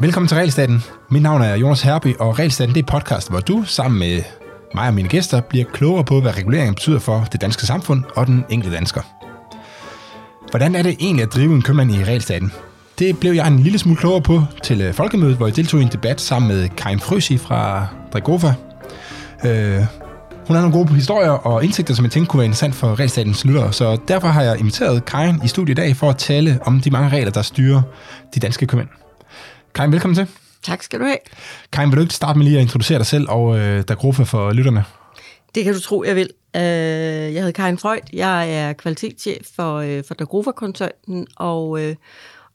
Velkommen til Realstaten. Mit navn er Jonas Herby, og Realstaten det er podcast, hvor du sammen med mig og mine gæster bliver klogere på, hvad reguleringen betyder for det danske samfund og den enkelte dansker. Hvordan er det egentlig at drive en købmand i Realstaten? Det blev jeg en lille smule klogere på til øh, folkemødet, hvor jeg deltog i en debat sammen med Karin Frøsi fra Dragova. Øh, hun har nogle gode historier og indsigter, som jeg tænkte kunne være interessant for Realstatens lyttere, så derfor har jeg inviteret Karin i studiet i dag for at tale om de mange regler, der styrer de danske købmænd. Karin, velkommen til. Tak skal du have. Karin, vil du ikke starte med lige at introducere dig selv og øh, Dagrofa for lytterne? Det kan du tro, jeg vil. Øh, jeg hedder Karin Freud. Jeg er kvalitetschef for, øh, for Dagrofa-koncernen, og, øh,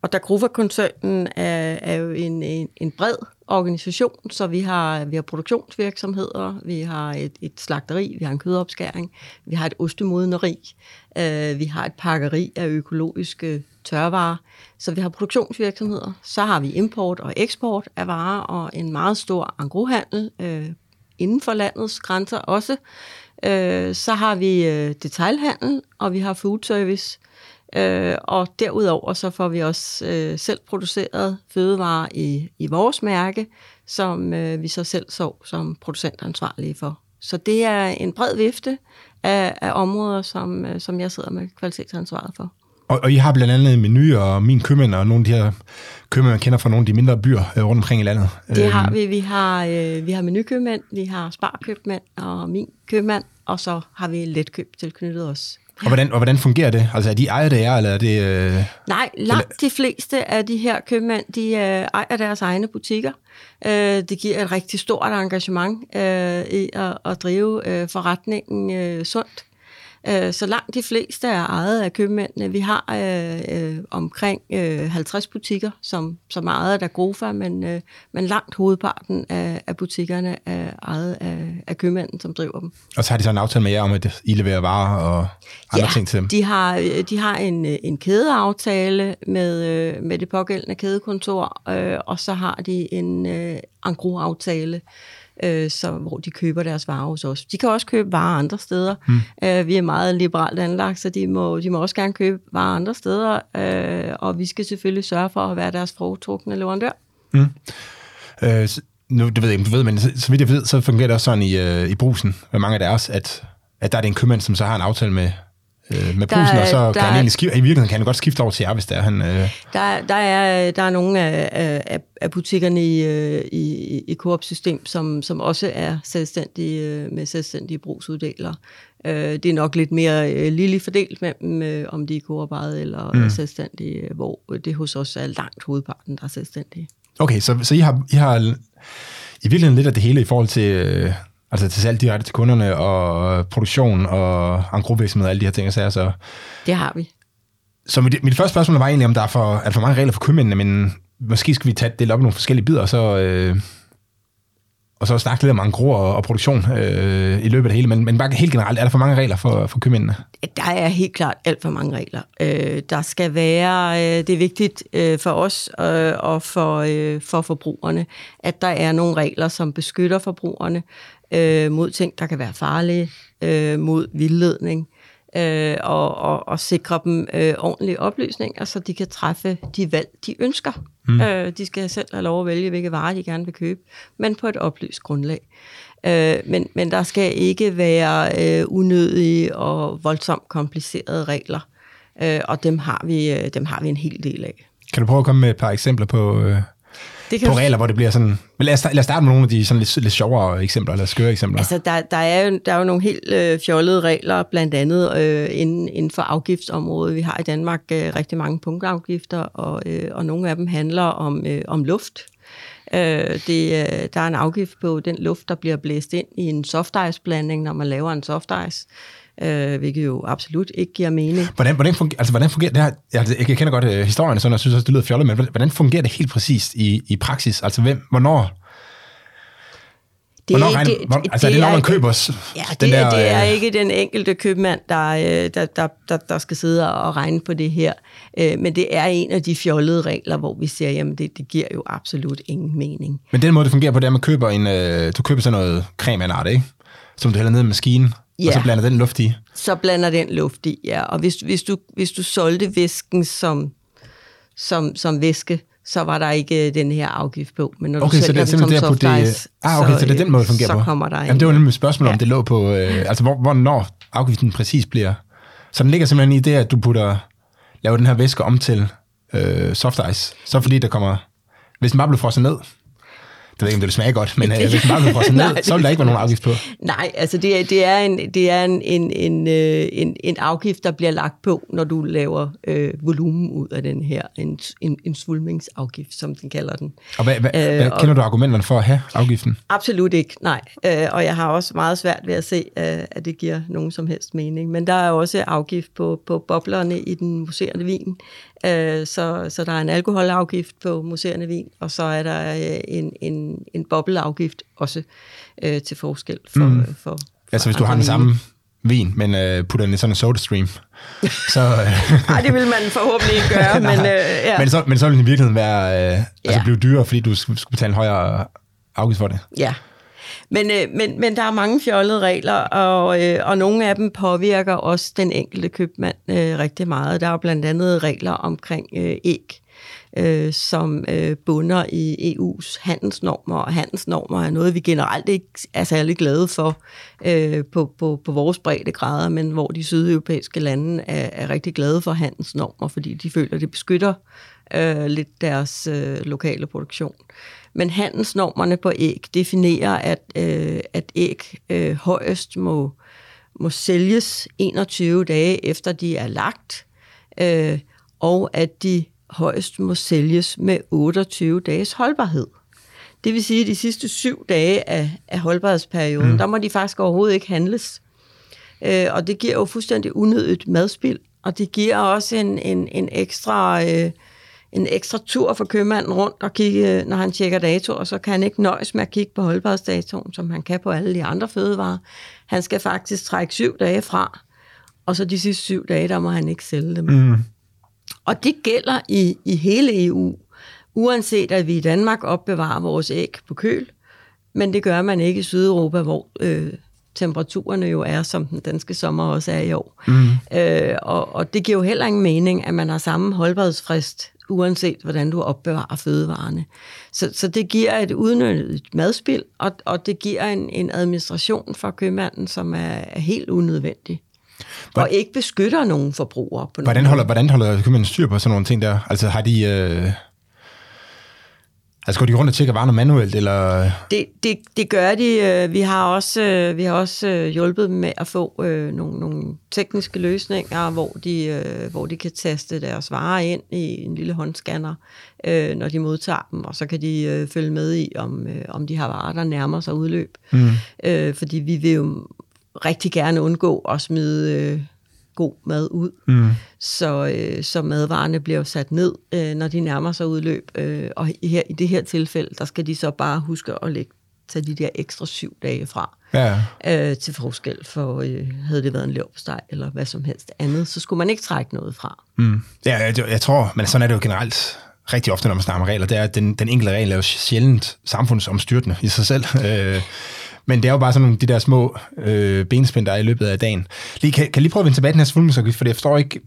og Dagrofa-koncernen er, er jo en, en, en bred organisation, så vi har, vi har produktionsvirksomheder, vi har et, et slagteri, vi har en kødopskæring, vi har et ostemodneri, øh, vi har et pakkeri af økologiske tørvarer, så vi har produktionsvirksomheder, så har vi import og eksport af varer og en meget stor angrohandel øh, inden for landets grænser også. Øh, så har vi øh, detailhandel, og vi har food service, øh, og derudover så får vi også øh, selv produceret fødevarer i, i vores mærke, som øh, vi så selv så som producentansvarlige for. Så det er en bred vifte af, af områder, som, øh, som jeg sidder med kvalitetsansvaret for. Og, og I har blandt andet Menu og Min Købmænd og nogle af de her købmænd, man kender fra nogle af de mindre byer øh, rundt omkring i landet. Det har øhm. vi. Vi har, øh, vi har Menukøbmænd, vi har Sparkøbmænd og Min Købmand, og så har vi Letkøb tilknyttet os. Og hvordan, og hvordan fungerer det? Altså er de ejet af jer, eller er det... Øh... Nej, langt de fleste af de her købmænd, de øh, ejer deres egne butikker. Øh, det giver et rigtig stort engagement øh, i at, at drive øh, forretningen øh, sundt. Øh, så langt de fleste er ejet af købmændene. Vi har øh, øh, omkring øh, 50 butikker, som, som er ejet af Grofa, men, øh, men langt hovedparten af, af butikkerne er ejet af, af købmænden, som driver dem. Og så har de så en aftale med jer om, at I leverer varer og andre ja, ting til dem? de har, de har en, en kædeaftale med, med det pågældende kædekontor, øh, og så har de en øh, aftale øh, så, hvor de køber deres varer hos os. De kan også købe varer andre steder. Mm. Øh, vi er meget liberalt anlagt, så de må, de må også gerne købe varer andre steder, øh, og vi skal selvfølgelig sørge for at være deres foretrukne leverandør. Mm. Øh, nu, det ved jeg ikke, du ved, men så, så vidt jeg ved, så fungerer det også sådan i, øh, i brusen med mange af deres, at, at der er det en købmand, som så har en aftale med, øh, med brusen, og så der, kan han egentlig skifte, i virkeligheden kan han godt skifte over til jer, hvis det er han... Øh... Der, der, er, der er nogle af, af, af butikkerne i, øh, i, i Coop-system, som, som også er selvstændige øh, med selvstændige brugsuddelere. Øh, det er nok lidt mere lille fordelt mellem, om de er coop eller mm. selvstændige, hvor det hos os er langt hovedparten, der er selvstændige. Okay, så, så I, har, I har i virkeligheden lidt af det hele i forhold til, Altså til salg direkte til kunderne, og produktion, og engrosvirksomhed, og alle de her ting, så, så Det har vi. Så mit, mit første spørgsmål var egentlig, om der er for, er der for mange regler for købmændene, men måske skal vi tage det op i nogle forskellige bidder, og så, øh, og så snakke lidt om engro og, og produktion øh, i løbet af det hele. Men, men bare helt generelt, er der for mange regler for, for købmændene? Der er helt klart alt for mange regler. Øh, der skal være, øh, det er vigtigt øh, for os øh, og for, øh, for forbrugerne, at der er nogle regler, som beskytter forbrugerne, øh, mod ting, der kan være farlige, øh, mod vildledning, øh, og, og, og sikre dem øh, ordentlige oplysninger, så de kan træffe de valg, de ønsker. Mm. Øh, de skal selv have lov at vælge, hvilke varer de gerne vil købe, men på et oplyst grundlag. Øh, men, men der skal ikke være øh, unødige og voldsomt komplicerede regler, øh, og dem har, vi, øh, dem har vi en hel del af. Kan du prøve at komme med et par eksempler på, øh, det kan på regler, hvor det bliver sådan... Men lad os, lad os starte med nogle af de sådan lidt, lidt sjovere eksempler, eller skøre eksempler. Altså, der, der, er, jo, der er jo nogle helt øh, fjollede regler, blandt andet øh, inden, inden for afgiftsområdet. Vi har i Danmark øh, rigtig mange punktafgifter, og, øh, og nogle af dem handler om, øh, om luft. Øh, det, øh, der er en afgift på den luft, der bliver blæst ind i en soft ice blanding, når man laver en soft ice øh, hvilket jo absolut ikke giver mening. Hvordan, hvordan, fungerer, altså, hvordan fungerer det her? Jeg, jeg kender godt uh, historien, sådan, og synes også, det lyder fjollet, men hvordan fungerer det helt præcist i, i praksis? Altså, hvem, hvornår det, Hvornår, det, hvor, altså det, er det, når man køber ja, det, den der... det er øh, ikke den enkelte købmand, der, øh, der, der, der, der skal sidde og regne på det her. Øh, men det er en af de fjollede regler, hvor vi siger, jamen det, det giver jo absolut ingen mening. Men den måde, det fungerer på, det er, at man køber en, du køber sådan noget creme af en art, ikke? som du hælder ned i maskinen, og så blander den luft i. Så blander den luft i, ja. Og hvis, hvis, du, hvis du solgte væsken som, som, som væske, så var der ikke den her afgift på. Men når okay, du så det er simpelthen der på det... Ah, okay, så, så det er den måde, det fungerer så på. kommer der Jamen, det var nemlig et spørgsmål, ja. om det lå på... Øh, altså, hvor, hvornår afgiften præcis bliver... Så den ligger simpelthen i det, at du putter... Laver den her væske om til øh, soft ice. Så fordi der kommer... Hvis den bare bliver frosset ned, ved ikke, om det smager godt, men øh, hvis bliver frosset ned, så vil der ikke være nogen afgift på. Nej, altså det er, det er, en, det er en, en, en, øh, en, en afgift, der bliver lagt på, når du laver øh, volumen ud af den her, en, en, en svulmingsafgift, som den kalder den. Og hvad, hvad, øh, hvad kender du argumenterne for at have afgiften? Absolut ikke, nej. Øh, og jeg har også meget svært ved at se, øh, at det giver nogen som helst mening. Men der er også afgift på, på boblerne i den museerne vin. Øh, så, så der er en alkoholafgift på museerne vin, og så er der øh, en, en, en bobleafgift også øh, til forskel for, mm. for, for Altså hvis du har den samme vin, men øh, putter den i sådan en soda stream, så... Øh, Nej, det vil man forhåbentlig ikke gøre, men... Øh, ja. men, så, men så vil den i virkeligheden være, øh, altså blive dyrere, fordi du skulle betale en højere afgift for det. Ja, men, øh, men, men der er mange fjollede regler, og, øh, og nogle af dem påvirker også den enkelte købmand øh, rigtig meget. Der er blandt andet regler omkring øh, æg, øh, som øh, bunder i EU's handelsnormer, og handelsnormer er noget, vi generelt ikke er særlig glade for øh, på, på, på vores brede grader, men hvor de sydeuropæiske lande er, er rigtig glade for handelsnormer, fordi de føler, det beskytter øh, lidt deres øh, lokale produktion. Men handelsnormerne på æg definerer, at, øh, at æg øh, højst må, må sælges 21 dage efter de er lagt, øh, og at de højst må sælges med 28 dages holdbarhed. Det vil sige, at de sidste syv dage af, af holdbarhedsperioden, mm. der må de faktisk overhovedet ikke handles. Øh, og det giver jo fuldstændig unødigt madspild, og det giver også en, en, en ekstra... Øh, en ekstra tur for købmanden rundt og kigge, når han tjekker datoer, så kan han ikke nøjes med at kigge på holdbarhedsdatoen, som han kan på alle de andre fødevarer. Han skal faktisk trække syv dage fra, og så de sidste syv dage, der må han ikke sælge dem. Mm. Og det gælder i, i hele EU, uanset at vi i Danmark opbevarer vores æg på køl, men det gør man ikke i Sydeuropa, hvor øh, temperaturerne jo er, som den danske sommer også er i år. Mm. Øh, og, og det giver jo heller ingen mening, at man har samme holdbarhedsfrist uanset hvordan du opbevarer fødevarene. Så, så det giver et udnyttet madspil, og, og det giver en, en administration for købmanden, som er, er helt unødvendig. Hvordan, og ikke beskytter nogen forbrugere. På hvordan, holder, hvordan holder købmanden styr på sådan nogle ting der? Altså har de... Øh Altså går de rundt og tjekker varerne manuelt, eller? Det, det, det gør de. Øh, vi har også, øh, vi har også øh, hjulpet dem med at få øh, nogle, nogle tekniske løsninger, hvor de, øh, hvor de kan taste deres varer ind i en lille håndscanner, øh, når de modtager dem, og så kan de øh, følge med i, om, øh, om de har varer, der nærmer sig udløb. Mm. Øh, fordi vi vil jo rigtig gerne undgå at smide... Øh, god mad ud. Mm. Så, øh, så madvarerne bliver sat ned, øh, når de nærmer sig udløb. Øh, og her, i det her tilfælde, der skal de så bare huske at lægge, tage de der ekstra syv dage fra. Ja. Øh, til forskel for, øh, havde det været en leverpostej eller hvad som helst andet, så skulle man ikke trække noget fra. Mm. Ja, jeg, jeg tror, men sådan er det jo generelt rigtig ofte, når man snakker om regler, det er, at den, den enkelte regel er jo sjældent samfundsomstyrtende i sig selv. Øh, men det er jo bare sådan nogle de der små øh, benspænd, der er i løbet af dagen. Lige, kan, kan lige prøve at vende tilbage til den her svulmingsafgift, for jeg forstår ikke...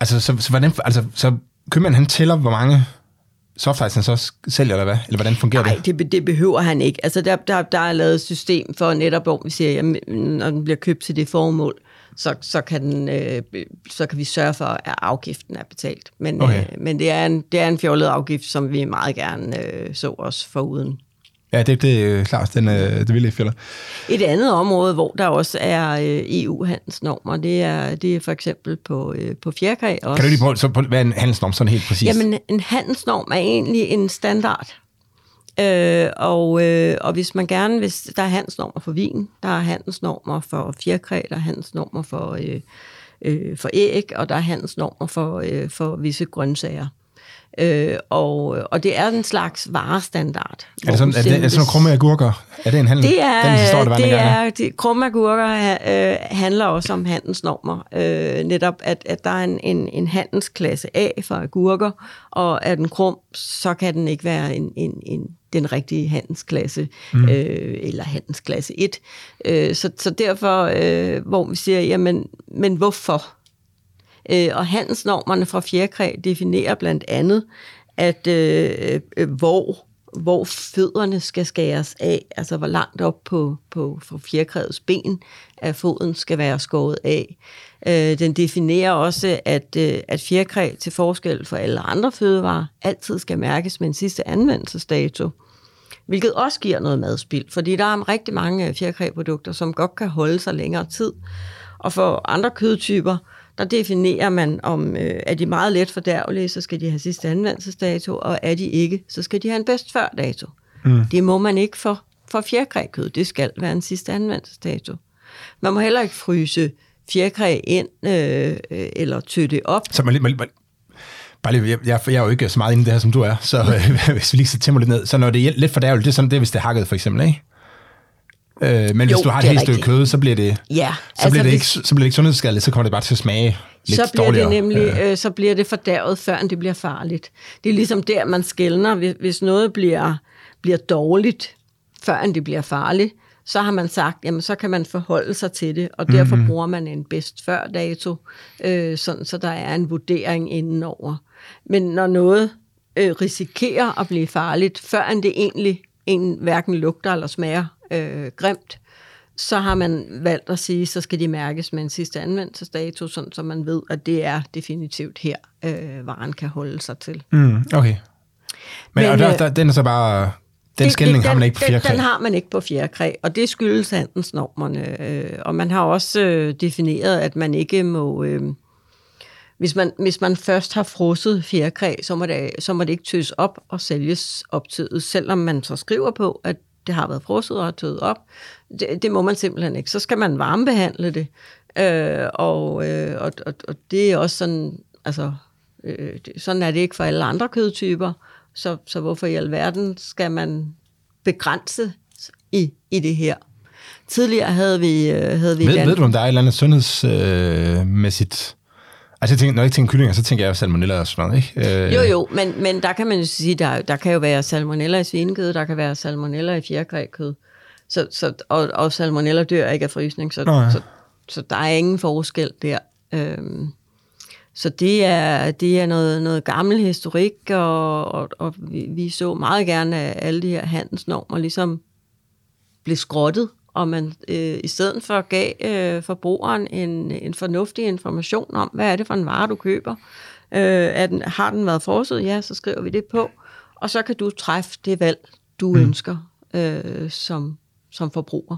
Altså, så, så, hvordan, altså, så købmanden han tæller, hvor mange softice han så sælger, eller hvad? Eller hvordan fungerer Nej, det? Nej, det behøver han ikke. Altså, der, der, der er lavet et system for netop, hvor vi siger, jamen, når den bliver købt til det formål, så, så, kan, den, øh, så kan vi sørge for, at afgiften er betalt. Men, okay. øh, men det, er en, det er en fjollet afgift, som vi meget gerne øh, så os for uden. Ja, det, det er klart, den, øh, det vil jeg fælde. Et andet område, hvor der også er øh, EU-handelsnormer, det er, det er for eksempel på, øh, på fjerkræ også. Kan du lige prøve, så, hvad er en handelsnorm sådan helt præcis? Jamen, en handelsnorm er egentlig en standard. Øh, og, øh, og hvis man gerne, hvis der er handelsnormer for vin, der er handelsnormer for fjerkræ, der er handelsnormer for, øh, øh, for æg, og der er handelsnormer for, øh, for visse grøntsager. Øh, og, og det er en slags varestandard. Er det sådan, er det, er det sådan krumme agurker? Er det en handel? Det er, den historie, det er, det, krumme agurker øh, handler også om handelsnormer. Øh, netop, at, at der er en, en, en handelsklasse A for agurker, og er den krum, så kan den ikke være en, en, en den rigtige handelsklasse, mm. øh, eller handelsklasse 1. Øh, så, så derfor, øh, hvor vi siger, jamen, men hvorfor? Øh, og handelsnormerne fra fjerkræ definerer blandt andet, at øh, øh, hvor hvor fødderne skal skæres af, altså hvor langt op på, på, på fjerkræets ben, at foden skal være skåret af. Øh, den definerer også, at, øh, at fjerkræ til forskel for alle andre fødevarer altid skal mærkes med en sidste anvendelsesdato, hvilket også giver noget madspild, fordi der er rigtig mange fjerkræprodukter, som godt kan holde sig længere tid. Og for andre kødtyper, der definerer man, om øh, er de meget let fordærvelige, så skal de have sidste anvendelsesdato, og er de ikke, så skal de have en bedst før dato. Mm. Det må man ikke for, for fjerkrækød. Det skal være en sidste anvendelsesdato. Man må heller ikke fryse fjerkræ ind øh, øh eller tøtte op. Så man, man, man, bare lige, jeg, jeg, jeg er jo ikke så meget inde i det her, som du er, så øh, hvis vi lige skal tæmme lidt ned. Så når det er lidt fordærveligt, det er sådan det, hvis det er hakket for eksempel, ikke? Øh, men jo, hvis du har et helt stykke kød, så bliver det, ja, så altså bliver det ikke, så bliver det ikke sundhedsskadeligt, så kommer det bare til at smage lidt så bliver dårligere. det nemlig, øh, så bliver det fordærvet, før det bliver farligt. Det er ligesom der, man skældner, hvis, hvis noget bliver, bliver dårligt, før det bliver farligt, så har man sagt, jamen så kan man forholde sig til det, og derfor mm-hmm. bruger man en bedst før dato, øh, sådan, så der er en vurdering indenover. Men når noget øh, risikerer at blive farligt, før det egentlig en, hverken lugter eller smager øh, grimt, så har man valgt at sige, så skal de mærkes med en sidste anvendelsesdato, sådan, så man ved, at det er definitivt her, øh, varen kan holde sig til. Mm, okay. Men, Men og der, øh, der, den er så bare... Den skældning har man ikke på fjerkræ? Den, den har man ikke på fjerkræ, og det skyldes handelsnormerne. Øh, og man har også øh, defineret, at man ikke må... Øh, hvis man, hvis man først har frosset fjerkræ, så må, det, så må det ikke tøs op og sælges optøet, selvom man så skriver på, at det har været frosset og tøet op. Det, det må man simpelthen ikke. Så skal man varmebehandle det. Øh, og, øh, og, og, og det er også sådan, altså, øh, sådan er det ikke for alle andre kødtyper. Så, så hvorfor i alverden skal man begrænse i, i det her? Tidligere havde vi... Øh, havde vi ved, ved du, om der er et eller andet sundhedsmæssigt... Øh, Altså, jeg tænker, når jeg tænker kyllinger, så tænker jeg salmonella og sådan noget, ikke? Øh. Jo, jo, men, men der kan man jo sige, der, der kan jo være salmonella i svinekød, der kan være salmonella i fjerkrækød, så, så, og, og salmonella dør ikke af frysning, så, Nå, ja. så, så der er ingen forskel der. Øhm, så det er, det er noget, noget gammel historik, og, og, og vi, vi så meget gerne, at alle de her handelsnormer ligesom blev skrottet, og man øh, i stedet for gav øh, forbrugeren en, en fornuftig information om, hvad er det for en vare, du køber. Øh, er den, har den været forset? Ja, så skriver vi det på. Og så kan du træffe det valg, du mm. ønsker øh, som, som forbruger.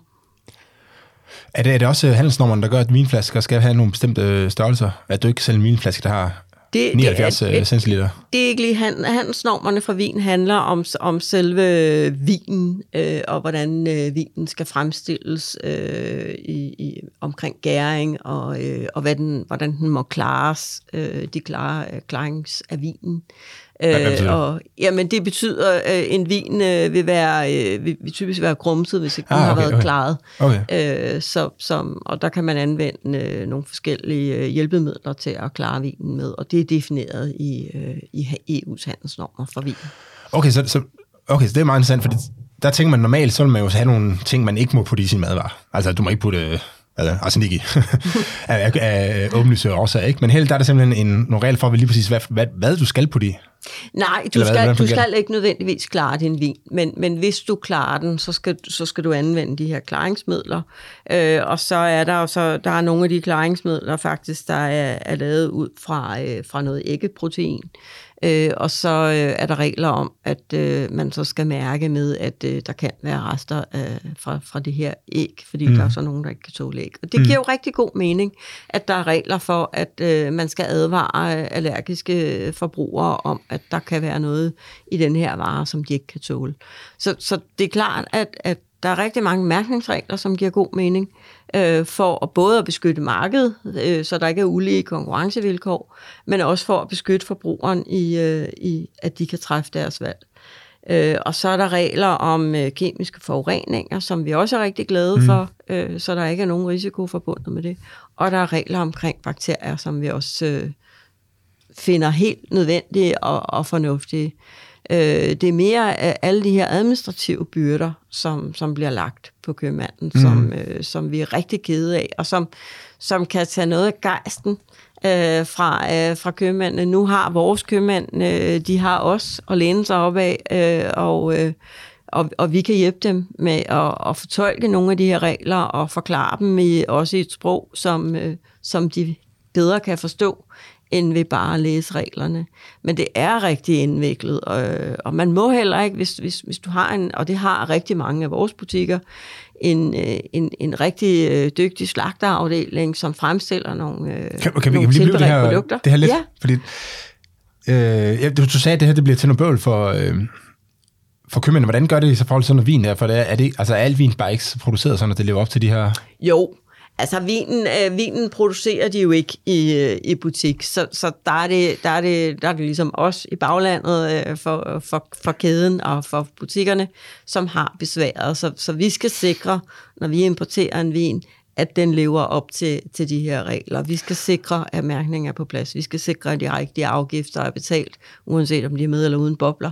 Er det, er det også handelsnormerne, der gør, at vinflasker skal have nogle bestemte størrelser? At du ikke kan sælge en vinflaske, der har det, 79 det, er, centiliter. Det er ikke lige hand, handelsnormerne for vin handler om, om selve vinen øh, og hvordan øh, vinen skal fremstilles øh, i, i, omkring gæring og, øh, og hvad den, hvordan den må klares, øh, de klare øh, klarings af vinen. Øh, og, jamen, det betyder, at øh, en vin øh, vil, være, øh, vil, vil typisk være grumset, hvis ikke den ah, okay, har været okay. klaret. Okay. Øh, så, som, og der kan man anvende øh, nogle forskellige øh, hjælpemidler til at klare vinen med, og det er defineret i, øh, i EU's handelsnormer for vin. Okay, så, så, okay, så det er meget interessant, for der tænker man normalt, så vil man jo have nogle ting, man ikke må putte i sin madvarer. Altså, du må ikke putte altså arsenik i, af, af, åbenlyse årsager, ikke? Men helt der er der simpelthen en, nogle regler for, lige præcis, hvad, hvad, hvad du skal putte i. Nej, du, skal, hvad, du skal ikke nødvendigvis klare din vin, men, men hvis du klarer den, så skal, så skal du anvende de her klaringsmidler. Øh, og så er der jo så, der er nogle af de klaringsmidler faktisk, der er, er lavet ud fra, øh, fra noget æggeprotein. Øh, og så øh, er der regler om, at øh, man så skal mærke med, at øh, der kan være rester øh, fra, fra det her æg, fordi mm. der er så nogen, der ikke kan tåle æg. Og det giver mm. jo rigtig god mening, at der er regler for, at øh, man skal advare allergiske forbrugere om, at der kan være noget i den her vare, som de ikke kan tåle. Så, så det er klart, at, at der er rigtig mange mærkningsregler, som giver god mening øh, for at både at beskytte markedet, øh, så der ikke er ulige konkurrencevilkår, men også for at beskytte forbrugeren i, øh, i at de kan træffe deres valg. Øh, og så er der regler om øh, kemiske forureninger, som vi også er rigtig glade mm. for, øh, så der ikke er nogen risiko forbundet med det. Og der er regler omkring bakterier, som vi også øh, finder helt nødvendige og, og fornuftige. Øh, det er mere af alle de her administrative byrder, som, som bliver lagt på købmanden, mm. som, øh, som vi er rigtig kede af, og som, som kan tage noget af gejsten øh, fra, øh, fra købmændene. Nu har vores købmænd, øh, de har os at læne sig op af, øh, og, øh, og, og vi kan hjælpe dem med at, at fortolke nogle af de her regler og forklare dem i, også i et sprog, som, øh, som de bedre kan forstå, end ved bare at læse reglerne. Men det er rigtig indviklet, og, og man må heller ikke, hvis, hvis, hvis du har en, og det har rigtig mange af vores butikker, en, øh, en, en rigtig øh, dygtig slagterafdeling, som fremstiller nogle, øh, kan, kan nogle vi, kan vi det her, produkter. Det her lidt, ja. fordi øh, du, du sagde, at det her det bliver til noget bøvl for, øh, for købmændene. Hvordan gør det i så forhold til sådan noget vin her? For det er, er det, altså, er al vin bare ikke produceret sådan, at det lever op til de her... Jo, Altså, vinen, øh, vinen producerer de jo ikke i, øh, i butik, så, så der, er det, der, er det, der er det ligesom os i baglandet øh, for, for, for kæden og for butikkerne, som har besværet. Så, så vi skal sikre, når vi importerer en vin, at den lever op til, til de her regler. Vi skal sikre, at mærkningen er på plads. Vi skal sikre, at de rigtige afgifter er betalt, uanset om de er med eller uden bobler.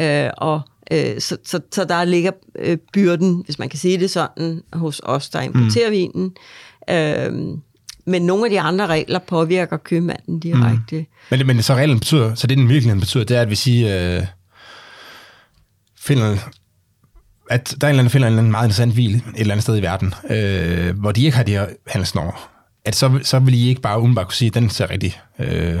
Øh, og øh, så, så, så der ligger øh, byrden, hvis man kan sige det sådan, hos os, der importerer mm. vinen. Øh, men nogle af de andre regler påvirker købmanden direkte. Mm. Men, men så reglen betyder, så det den virkelig betyder, det er, at vi siger, øh, finder at der er en eller anden, finder en eller anden meget interessant hvil et eller andet sted i verden, øh, hvor de ikke har de her handelsnormer, at så, så vil I ikke bare umiddelbart kunne sige, at den ser rigtig øh,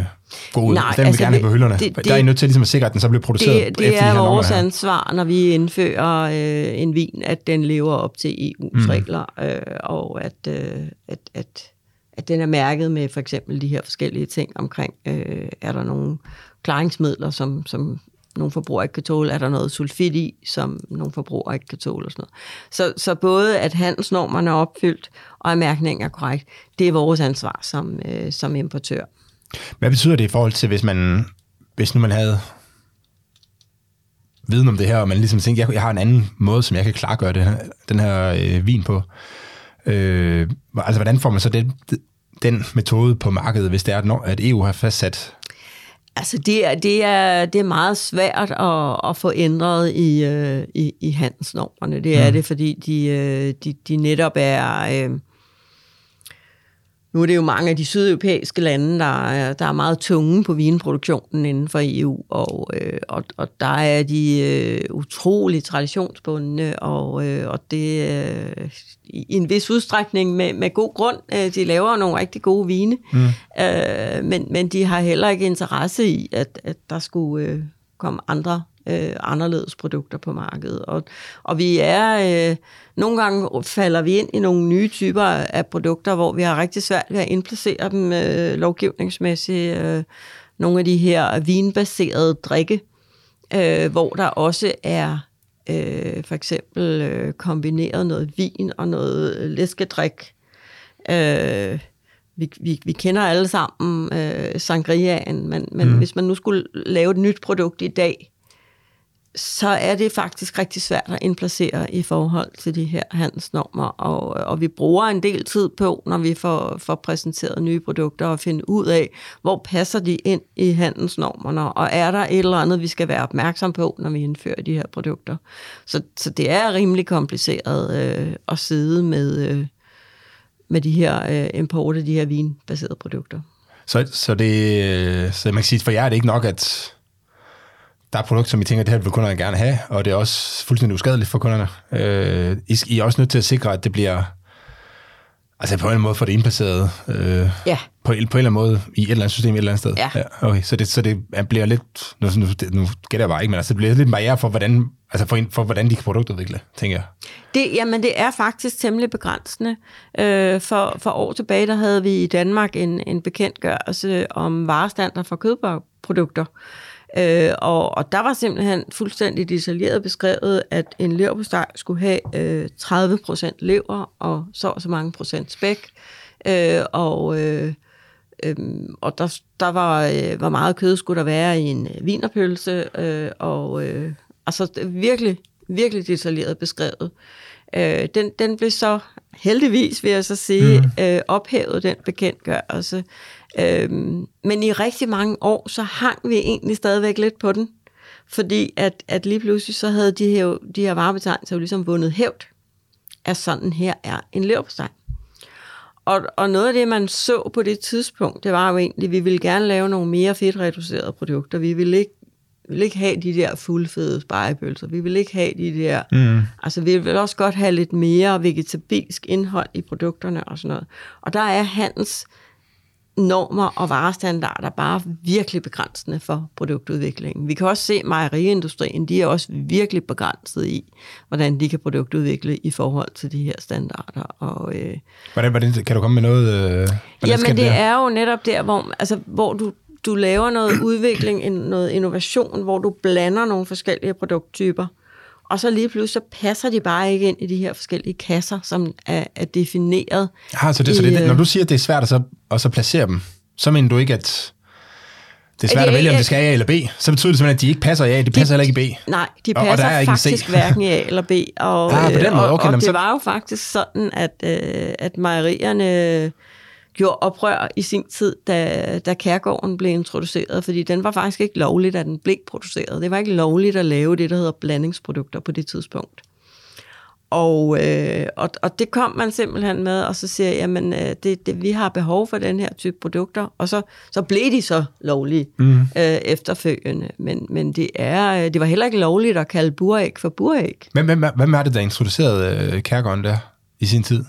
god ud. Nej, den vil altså, gerne have på hylderne. Det, det, der er I nødt til ligesom at sikre, at den så bliver produceret det, det efter de her Det er vores ansvar, når vi indfører øh, en vin, at den lever op til EU's mm. regler, øh, og at, øh, at, at, at den er mærket med for eksempel de her forskellige ting omkring, øh, er der nogle klaringsmidler, som, som nogle forbrugere ikke kan tåle, er der noget sulfit i, som nogle forbrugere ikke kan tåle og sådan noget. Så, så både at handelsnormerne er opfyldt, og at mærkningen er korrekt, det er vores ansvar som, øh, som importør. Hvad betyder det i forhold til, hvis man hvis nu man havde viden om det her, og man ligesom tænker, jeg, jeg har en anden måde, som jeg kan klargøre det, den her øh, vin på. Øh, altså, hvordan får man så den, den metode på markedet, hvis det er, at EU har fastsat Altså, det er, det er, det er meget svært at, at få ændret i, øh, i, i handelsnormerne. Det er mm. det, fordi de, øh, de, de netop er... Øh, nu er det jo mange af de sydeuropæiske lande, der er, der er meget tunge på vinproduktionen inden for EU, og, øh, og, og der er de øh, utrolig traditionsbundne, og, øh, og det øh, i en vis udstrækning med, med god grund. Øh, de laver nogle rigtig gode vine, mm. øh, men, men de har heller ikke interesse i, at, at der skulle øh, komme andre øh, anderledes produkter på markedet. Og, og vi er, øh, nogle gange falder vi ind i nogle nye typer af produkter, hvor vi har rigtig svært ved at indplacere dem øh, lovgivningsmæssigt. Øh, nogle af de her vinbaserede drikke, øh, hvor der også er øh, for eksempel øh, kombineret noget vin og noget læskedrik. Øh, vi, vi, vi kender alle sammen øh, sangriaen, men, men mm. hvis man nu skulle lave et nyt produkt i dag, så er det faktisk rigtig svært at indplacere i forhold til de her handelsnormer, og, og vi bruger en del tid på, når vi får, får præsenteret nye produkter, og finde ud af, hvor passer de ind i handelsnormerne, og er der et eller andet, vi skal være opmærksom på, når vi indfører de her produkter. Så, så det er rimelig kompliceret øh, at sidde med, øh, med de her øh, import de her vinbaserede produkter. Så, så, det, øh, så man kan sige, for jer er det ikke nok, at der er produkter, som I tænker, det her vil kunderne gerne have, og det er også fuldstændig uskadeligt for kunderne. Øh, I, I er også nødt til at sikre, at det bliver altså på en eller anden måde for det indplaceret øh, ja. på, på en eller anden måde i et eller andet system et eller andet sted. Ja. ja okay, så det, så det bliver lidt, nu, nu, nu gætter jeg bare ikke, men altså, det bliver lidt en barriere for, hvordan, altså for, for, hvordan de kan produktudvikle, tænker jeg. Det, jamen, det er faktisk temmelig begrænsende. Øh, for, for år tilbage, der havde vi i Danmark en, en bekendtgørelse om varestandarder for kødprodukter. Øh, og, og der var simpelthen fuldstændig detaljeret beskrevet, at en leverpostej skulle have øh, 30% lever og så og så mange procent spæk. Øh, og øh, øh, og der, der var, øh, hvor meget kød skulle der være i en øh, vinerpølse, øh, og øh, altså virkelig, virkelig detaljeret beskrevet. Øh, den, den blev så heldigvis, vil jeg så sige, mm. øh, ophævet, den bekendtgørelse. Øhm, men i rigtig mange år, så hang vi egentlig stadigvæk lidt på den. fordi at, at lige pludselig så havde de her, de her varebetegnelser jo ligesom vundet hævd, at sådan her er en leverpostej. Og, og noget af det, man så på det tidspunkt, det var jo egentlig, at vi ville gerne lave nogle mere fedtreducerede produkter. Vi ville ikke, vi ville ikke have de der fuldfede spejepølser. Vi ville ikke have de der... Mm. Altså, vi ville også godt have lidt mere vegetabilsk indhold i produkterne og sådan noget. Og der er Hans normer og varestandarder bare virkelig begrænsende for produktudviklingen. Vi kan også se, at mejeriindustrien, de er også virkelig begrænset i, hvordan de kan produktudvikle i forhold til de her standarder. Og, øh, hvordan, hvordan, kan du komme med noget? Øh, jamen, det, det er jo netop der, hvor, altså, hvor du, du laver noget udvikling, noget innovation, hvor du blander nogle forskellige produkttyper, og så lige pludselig så passer de bare ikke ind i de her forskellige kasser, som er, er defineret. Ja, så det, i, så det, når du siger, at det er svært at så, at så placere dem, så mener du ikke, at det er svært at vælge, om det skal A eller B. Så betyder det simpelthen, at de ikke passer i A, de passer de, heller ikke i B. Nej, de passer og, og der er faktisk hverken i A eller B. Og, ah, på den måde. Okay, og, og det så... var jo faktisk sådan, at, øh, at mejerierne gjorde oprør i sin tid, da, da kærgården blev introduceret, fordi den var faktisk ikke lovligt, at den blev produceret. Det var ikke lovligt at lave det, der hedder blandingsprodukter på det tidspunkt. Og, øh, og, og det kom man simpelthen med, og så siger jeg, jamen, øh, det, det, vi har behov for den her type produkter, og så, så blev de så lovlige mm. øh, efterfølgende. Men, men det, er, øh, det var heller ikke lovligt at kalde buræg for buræg. Hvem, hvem, hvem er det, der introducerede øh, kærgården der i sin tid?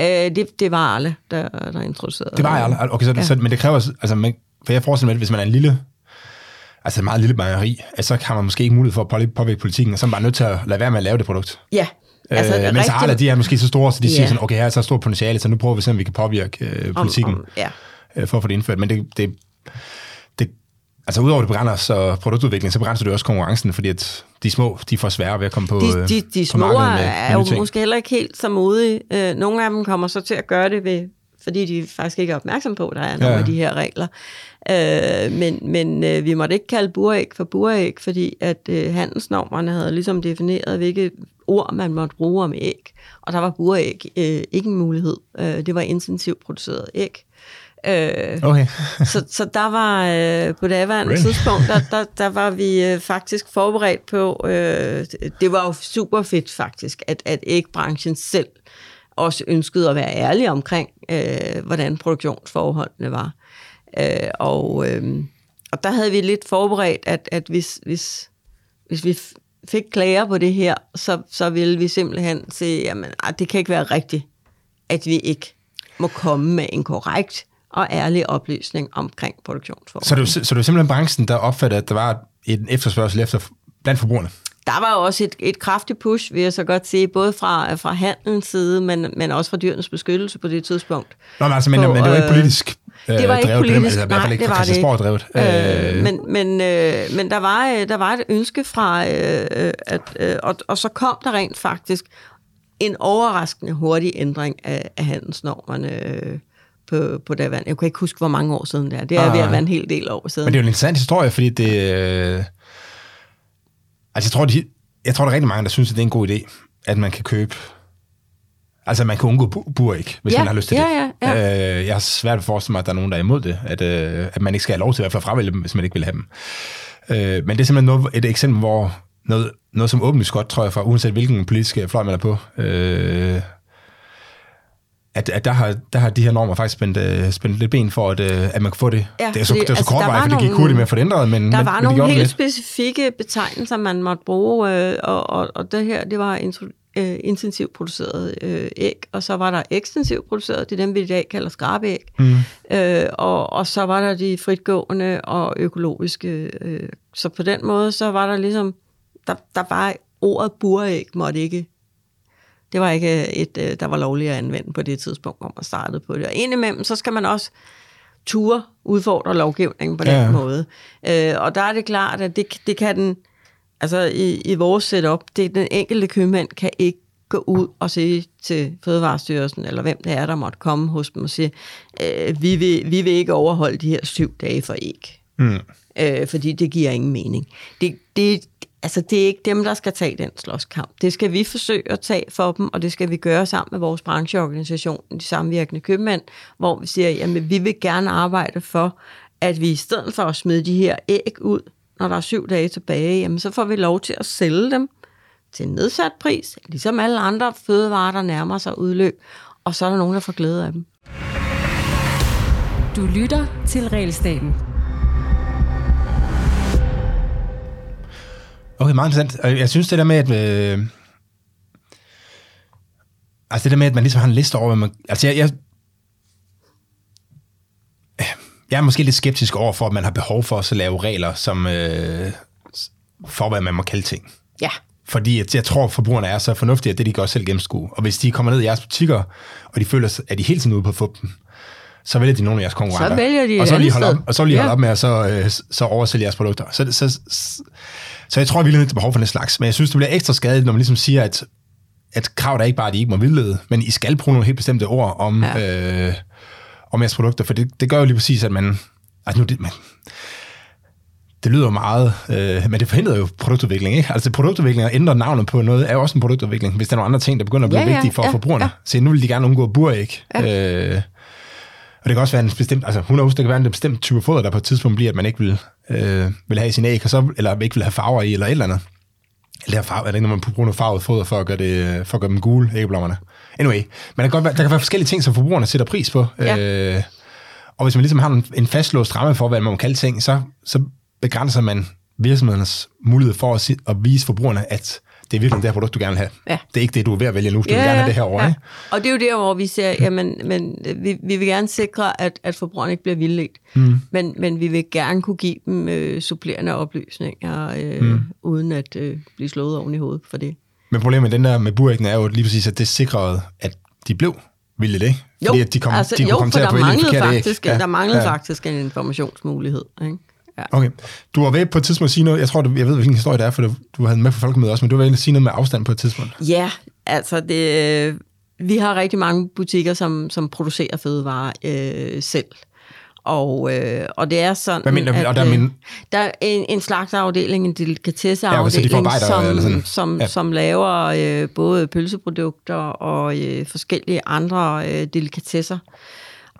Øh, det, det var Arle, der, der introducerede. Det var Arle? Okay, så, ja. så, men det kræver, altså, man, for jeg forestiller mig, at hvis man er en lille, altså en meget lille mejeri, så har man måske ikke mulighed for at påvirke politikken, og så er man bare nødt til at lade være med at lave det produkt. Ja, Altså, øh, men så Arla, de er måske så store, så de ja. siger sådan, okay, her er så stort potentiale, så nu prøver vi se, om vi kan påvirke øh, politikken om, om, ja. øh, for at få det indført. Men det, det altså udover det begrænser så produktudvikling, så begrænser det også konkurrencen, fordi at de små, de får sværere ved at komme på De, de, de små er jo ting. måske heller ikke helt så modige. Øh, nogle af dem kommer så til at gøre det ved fordi de faktisk ikke er opmærksom på, at der er nogle ja. af de her regler. Øh, men men øh, vi måtte ikke kalde buræg for buræg, fordi at øh, handelsnormerne havde ligesom defineret, hvilke ord man måtte bruge om æg. Og der var buræg øh, ikke en mulighed. Øh, det var intensivt produceret æg. Øh, okay. så, så der var øh, på det aværende really? tidspunkt, der, der, der var vi øh, faktisk forberedt på, øh, det var jo super fedt faktisk, at, at ægbranchen selv også ønskede at være ærlig omkring, øh, hvordan produktionsforholdene var. Øh, og, øh, og der havde vi lidt forberedt, at, at hvis, hvis, hvis vi fik klager på det her, så, så ville vi simpelthen sige, jamen, det kan ikke være rigtigt, at vi ikke må komme med en korrekt og ærlig oplysning omkring produktionsforhold. Så det, så det var simpelthen branchen, der opfattede, at der var en efterspørgsel efter blandt forbrugerne? Der var også et, et kraftigt push, vil jeg så godt sige, både fra, fra handelens side, men, men også fra dyrenes beskyttelse på det tidspunkt. Nå, men, altså, men, på, men det var ikke politisk øh, det var ikke drevet, politisk, altså, i hvert fald ikke det var det ikke. drevet. Øh, men men, øh, men der, var, der var et ønske fra, øh, at, øh, og, og så kom der rent faktisk en overraskende hurtig ændring af, af handelsnormerne øh, på, på det vand. Jeg kan ikke huske, hvor mange år siden det er. Det er ah, ved at være en hel del år siden. Men det er jo en interessant historie, fordi det... Øh, altså, jeg tror, de, jeg tror, der er rigtig mange, der synes, at det er en god idé, at man kan købe Altså, man kan undgå bur ikke, hvis ja, man har lyst til ja, det. Ja, ja. Øh, jeg har svært ved at forestille mig, at der er nogen, der er imod det, at, øh, at man ikke skal have lov til at fravælge dem, hvis man ikke vil have dem. Øh, men det er simpelthen noget, et eksempel, hvor noget, noget som åbenlyst godt, tror jeg, for uanset hvilken politisk fløj man er på, øh, at, at der, har, der har de her normer faktisk spændt, uh, spændt lidt ben for, at, uh, at man kan få det. Ja, det er så, fordi, det er så altså, kort vej, for det gik hurtigt med at få det ændret, men Der men, var men nogle helt lidt. specifikke betegnelser, man måtte bruge, øh, og, og, og det her, det var øh, intensivt produceret øh, æg, og så var der ekstensivt produceret, det er dem, vi i dag kalder skrabæg, mm. øh, og, og så var der de fritgående og økologiske. Øh, så på den måde, så var der ligesom, der, der var ordet buræg måtte ikke det var ikke et, øh, der var lovligt at anvende på det tidspunkt, hvor man startede på det. Og indimellem, så skal man også ture udfordre lovgivningen på ja. den måde. Øh, og der er det klart, at det, det kan den, altså i, i vores setup, det, den enkelte købmand kan ikke gå ud og sige til Fødevarestyrelsen, eller hvem det er, der måtte komme hos dem og sige, øh, vi, vil, vi vil ikke overholde de her syv dage for æg. Mm. Øh, fordi det giver ingen mening. Det, det, altså, det er ikke dem, der skal tage den slåskamp. Det skal vi forsøge at tage for dem, og det skal vi gøre sammen med vores brancheorganisation, de samvirkende købmænd, hvor vi siger, jamen vi vil gerne arbejde for, at vi i stedet for at smide de her æg ud, når der er syv dage tilbage, jamen så får vi lov til at sælge dem til en nedsat pris, ligesom alle andre fødevarer, der nærmer sig udløb, og så er der nogen, der får glæde af dem. Du lytter til Realstaten. Okay, meget interessant. Og Jeg synes det der med, at... Øh, altså det der med, at man ligesom har en liste over, hvad man... Altså jeg, jeg, jeg er måske lidt skeptisk over for, at man har behov for at lave regler, som øh, for, hvad man må kalde ting. Ja, Fordi at jeg tror, at forbrugerne er så fornuftige, at det de gør selv gennemskue. Og hvis de kommer ned i jeres butikker, og de føler, at de hele tiden ude på dem, så vælger de nogle af jeres konkurrenter. Så vælger de og så vil de holde op. Og så vil de holde Ja. op med at så, øh, så oversælge jeres produkter. Så, så, så, så jeg tror at der er behov for den slags. Men jeg synes, det bliver ekstra skadeligt, når man ligesom siger, at, at kravet er ikke bare, at de ikke må vildlede, men I skal bruge nogle helt bestemte ord om, Ja. øh, om jeres produkter. For det, det gør jo lige præcis, at man... Altså nu, det, man, det lyder meget, øh, men det forhindrer jo produktudvikling, ikke? Altså produktudvikling og ændre navnet på noget er jo også en produktudvikling, hvis der er nogle andre ting, der begynder at blive Ja, ja, vigtige for ja, forbrugerne. ja. Så nu vil de gerne undgå buræg. Ja. Øh, og det kan også være en bestemt, altså hun det kan være en bestemt type foder, der på et tidspunkt bliver, at man ikke vil, øh, vil have i sin æg, og så, eller ikke vil have farver i, eller et eller andet. Eller farve, er det ikke, når man bruger noget farvet foder for at gøre, det, for at gøre dem gule, æggeblommerne. Anyway, men der kan, godt være, der kan være forskellige ting, som forbrugerne sætter pris på. Ja. Øh, og hvis man ligesom har en, en fastlåst ramme for, hvad man må kalde ting, så, så begrænser man virksomhedernes mulighed for at, at vise forbrugerne, at det er virkelig det her produkt, du gerne vil have. Ja. Det er ikke det, du er ved at vælge nu. Du vil gerne have det her over. Ja. Og det er jo der, hvor vi ser, jamen, men vi, vi vil gerne sikre, at, at forbrugerne ikke bliver vildledt. Mm. Men, men vi vil gerne kunne give dem øh, supplerende oplysninger, øh, mm. uden at øh, blive slået oven i hovedet for det. Men problemet med den der med buræggene er jo lige præcis, at det sikrede, at de blev vilde, ikke? Jo, Fordi at de kom, altså, de jo komme for der vælge de manglede, faktisk, ja, der manglede ja. faktisk en informationsmulighed. Ikke? Ja. Okay. Du var ved på et tidspunkt at sige noget, jeg tror, du, jeg ved, hvilken historie det er, for du, du havde den med på folkemødet også, men du var ved at sige noget med afstand på et tidspunkt. Ja, altså det, øh, vi har rigtig mange butikker, som, som producerer fødevarer øh, selv. Og, øh, og det er sådan, Hvad mener at Og der er øh, min- der er en, en slagterafdeling, en Ja, de delikatesseafdeling, forarbejder, eller som, sådan. som, Ja. som laver øh, både pølseprodukter og øh, forskellige andre øh, delikatesser.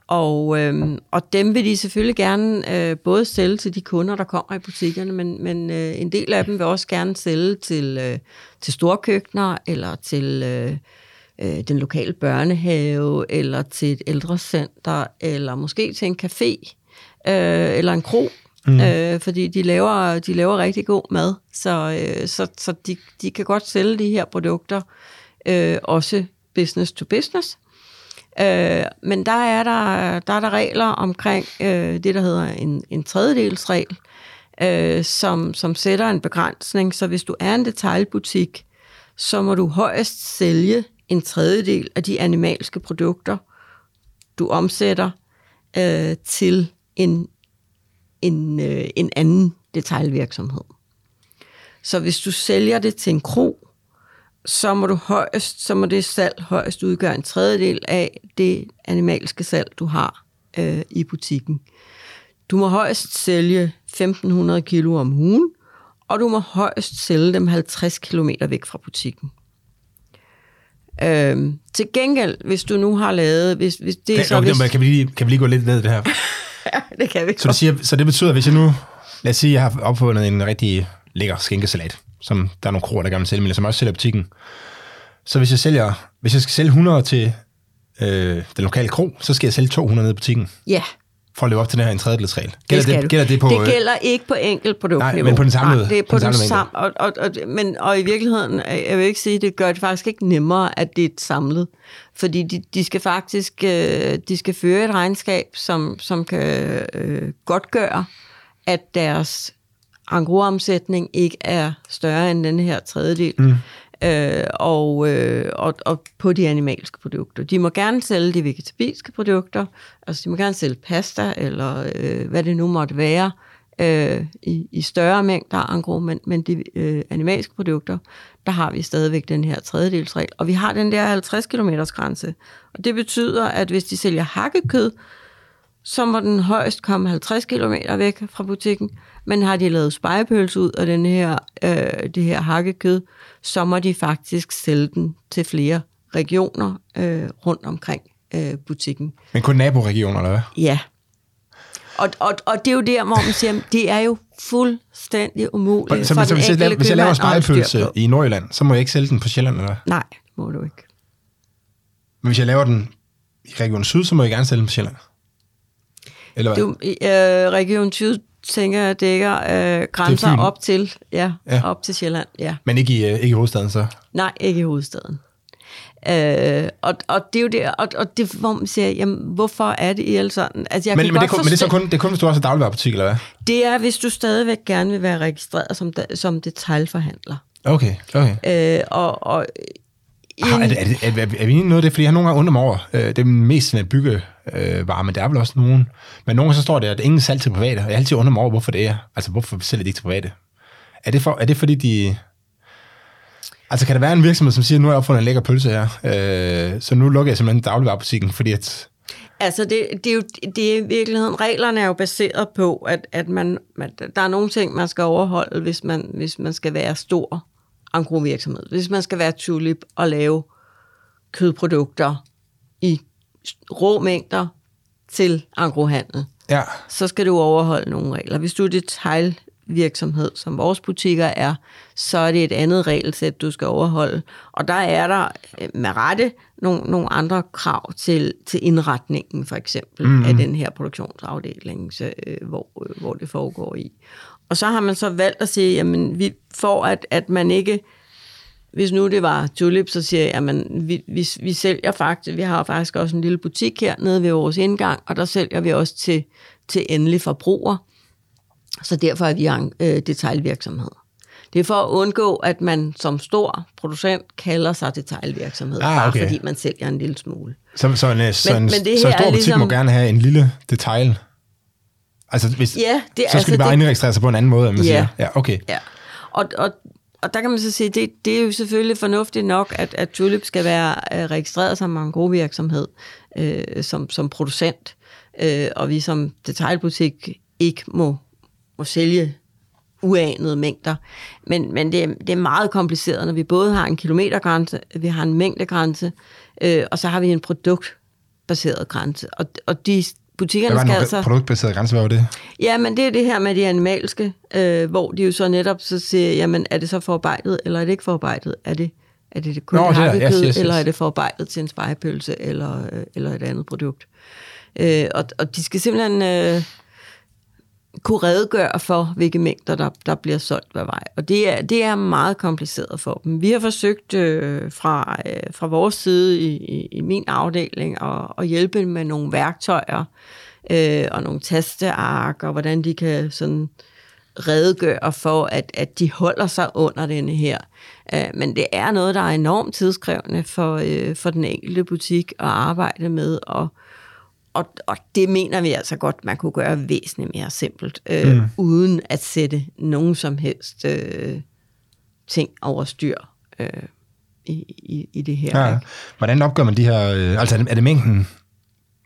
Og, øh, og dem vil de selvfølgelig gerne øh, både sælge til de kunder, der kommer i butikkerne, men, men øh, en del af dem vil også gerne sælge til, øh, til storkøkkener, eller til øh, øh, den lokale børnehave, eller til et ældrecenter, eller måske til en café, øh, eller en kro. Mm. Øh, fordi de laver, de laver rigtig god mad, så, øh, så, så de, de kan godt sælge de her produkter, øh, også business to business. Øh, men der er der, der er der regler omkring øh, det, der hedder en, en tredjedelsregel, øh, som, som sætter en begrænsning. Så hvis du er en detailbutik, så må du højst sælge en tredjedel af de animalske produkter, du omsætter øh, til en, en, øh, en anden detailvirksomhed. Så hvis du sælger det til en kro, så må du højst, så må det salg højst udgøre en tredjedel af det animalske salg, du har øh, i butikken. Du må højst sælge 1500 kilo om ugen, og du må højst sælge dem 50 km væk fra butikken. Øhm, til gengæld, hvis du nu har lavet... Hvis, hvis det Kan, så, okay, hvis, kan, vi lige, kan vi lige gå lidt ned i det her? ja, det kan vi Så, du siger, så det betyder, hvis jeg nu... Lad os sige, at jeg har opfundet en rigtig lækker skinkesalat, som der er nogle kroer, der gerne vil sælge, men som også sælger butikken. Så hvis jeg sælger, hvis jeg skal sælge 100 til øh, den lokale kro, så skal jeg sælge 200 ned i butikken, Ja, for at leve op til den her en tredjedelsregel. det Gælder det, du. gælder det på... det øh, gælder ikke på enkelt produktniveau. Nej, men på den samlede- Nej, det er på på den den samme. Og, og, og, men, og i virkeligheden, øh, jeg vil ikke sige, det gør det faktisk ikke nemmere, at det er et samlet. Fordi de, de skal faktisk øh, de skal føre et regnskab, som, som kan øh, godt gøre, at deres engroomsætning ikke er større end den her tredjedel. Mm. Øh, og, øh, og, og på de animalske produkter. De må gerne sælge de vegetabilske produkter, altså de må gerne sælge pasta, eller øh, hvad det nu måtte være, øh, i, i større mængder engro, men, men de øh, animalske produkter, der har vi stadigvæk den her tredjedelsregel. Og vi har den der 50 km grænse. Og det betyder, at hvis de sælger hakkekød, så må den højst komme 50 km væk fra butikken. Men har de lavet spejepølse ud af den her, øh, det her hakkekød, så må de faktisk sælge den til flere regioner øh, rundt omkring øh, butikken. Men kun naboregioner, eller hvad? Ja. Og, og, og det er jo der, hvor man siger, det er jo fuldstændig umuligt Så, for så den hvis, jeg, hvis jeg laver spejepølse i Nordjylland, så må jeg ikke sælge den på Sjælland, eller hvad? Nej, må du ikke. Men hvis jeg laver den i Region Syd, så må jeg gerne sælge den på Sjælland. Eller hvad? Du, øh, Region 20 tænker jeg dækker øh, grænser op til, ja, Ja. op til Sjælland, ja. Men ikke i, øh, ikke i hovedstaden, så? Nej, ikke i hovedstaden. Øh, og, og det er jo det, og, og det, hvor man siger, jamen, hvorfor er det i alt sådan? Altså, jeg Men, kan men, det, er godt kun, men det er så forstå- kun, det er kun, hvis du også har dagligvarerbutik, eller hvad? det er, hvis du stadigvæk gerne vil være registreret som, som detailforhandler. Okay, okay. Øh, og, og Har, er, det, er, det, er, er, er vi i noget af det? Fordi jeg har nogle gange undret mig over, øh, det er mest sådan et byggevarer, øh, varer, men der er vel også nogen. Men nogen så står der, at ingen salg til private, og jeg altid undrer mig over, hvorfor det er. Altså, hvorfor sælger de ikke til private? Er det, for, er det fordi, de... Altså, kan der være en virksomhed, som siger, nu har jeg opfundet en lækker pølse her, øh, så nu lukker jeg simpelthen dagligvarerbutikken, fordi at... Altså, det, det er jo det er i virkeligheden, reglerne er jo baseret på, at, at man, man, der er nogle ting, man skal overholde, hvis man, hvis man skal være stor engrovirksomhed. Hvis man skal være tulip og lave kødprodukter i rå mængder til engrohandel, Ja, så skal du overholde nogle regler. Hvis du er detailvirksomhed, som vores butikker er, så er det et andet regelsæt, du skal overholde. Og der er der øh, med rette nogle, nogle andre krav til, til indretningen, for eksempel, mm. af den her produktionsafdeling, så, øh, hvor, øh, hvor det foregår i. Og så har man så valgt at sige, jamen, vi får, at, at man ikke hvis nu det var tulip, så siger jeg, jamen, vi, vi, vi sælger faktisk, vi har faktisk også en lille butik her nede ved vores indgang, og der sælger vi også til, til endelig forbruger. Så derfor er vi en øh, detailvirksomhed. Det er for at undgå, at man som stor producent kalder sig detailvirksomhed, Ah, bare okay. fordi man sælger en lille smule. så, så en, så en, men det så en stor butik ligesom- må gerne have en lille detail. Altså, hvis, Ja, det, så skal altså, de bare det, indregistrere sig på en anden måde, end man Ja. siger. Ja, okay. Ja, og, og, og der kan man så sige, det, det er jo selvfølgelig fornuftigt nok, at, at Tulip skal være øh, registreret som en god virksomhed, øh, som, som producent, øh, og vi som detailbutik ikke må, må sælge uanede mængder. Men, men det, er, det er meget kompliceret, når vi både har en kilometergrænse, vi har en mængdegrænse, øh, og så har vi en produktbaseret grænse. Og, og de butikkerne var skal altså... produktbaserede grænse? Hvad var det? Ja, men det er det her med de animalske, øh, hvor de jo så netop så siger, jamen er det så forarbejdet, eller er det ikke forarbejdet? Er det, er det, det kun Nå, hakket Yes, yes, yes. eller er det forarbejdet til en spejepølse, eller, øh, eller et andet produkt? Øh, og, og de skal simpelthen øh, kunne redegøre for, hvilke mængder, der, der bliver solgt hver vej. Og det er, det er meget kompliceret for dem. Vi har forsøgt øh, fra, øh, fra vores side i, i, i min afdeling at, at hjælpe dem med nogle værktøjer øh, og nogle tasteark, og hvordan de kan sådan redegøre for, at, at de holder sig under denne her. Øh, men det er noget, der er enormt tidskrævende for, øh, for den enkelte butik at arbejde med, og og, og det mener vi altså godt, man kunne gøre væsentligt mere simpelt, øh, mm. uden at sætte nogen som helst øh, ting over styr øh, i, i, i det her. Ja. ikke? Hvordan opgør man de her... Øh, altså, er det, er mængden...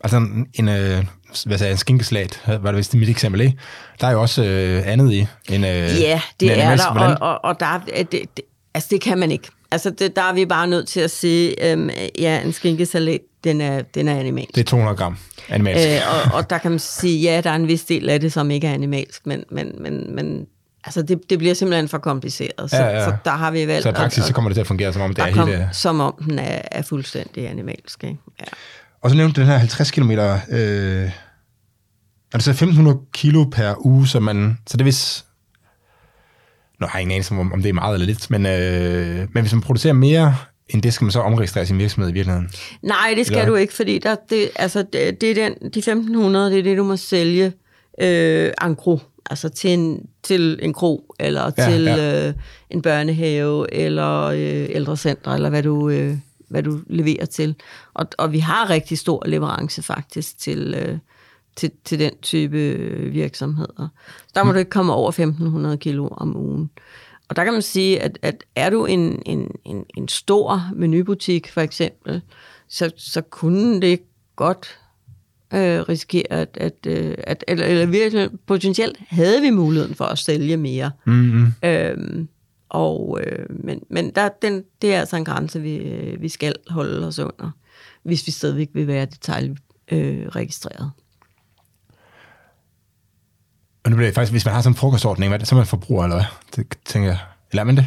Altså, en, øh, hvad sagde en skinkesalat, var det vist mit eksempel, ikke? Der er jo også øh, andet i end... Øh, Ja, end det er animalsk. der, Hvordan- og, og, og der, er- det, det, altså det kan man ikke. Altså det, der er vi bare nødt til at sige, øhm, ja, en skinkesalat, den er, den er animalsk. Det er 200 gram animalsk. Øh, og, og der kan man sige, ja, der er en vis del af det, som ikke er animalsk, men, men, men, men altså det, det bliver simpelthen for kompliceret. Så, Ja, ja. så der har vi valgt så i praksis, at, så kommer det til at fungere, som om det er komme, hele... som om den er, er fuldstændig animalsk. Ikke? Ja. Og så nævnte du den her 50 km... Øh, er det så 1500 kilo per uge, så man... Så det er hvis... Nå, har jeg ingen anelse om, om det er meget eller lidt, men, øh, men hvis man producerer mere end det, skal man så omregistrere sin virksomhed i virkeligheden. Nej, det skal Eller- du ikke, fordi der, det, altså, det, det er den, de 1500, det er det, du må sælge øh, en kro, altså til en, til en kro, eller Ja, til ja. Øh, en børnehave, eller øh, ældrecenter, eller hvad du, øh, hvad du leverer til. Og, og vi har rigtig stor leverance faktisk til, øh, til, til den type øh, virksomheder. Der må du ikke komme over 1500 kilo om ugen. Og der kan man sige, at, at er du en, en, en, en stor menubutik for eksempel, så, så kunne det godt øh, risikere, at, at, øh, at eller, eller virkelig potentielt havde vi muligheden for at sælge mere. Mm-hmm. Øhm, og, øh, men men der, den, det er altså en grænse, vi, øh, vi skal holde os under, hvis vi stadigvæk vil være detaljregistreret. Øh, registreret. Nu bliver det faktisk, hvis man har sådan en frokostordning, hvad er det, så er man forbruger, eller hvad? Det tænker jeg. Eller er man det?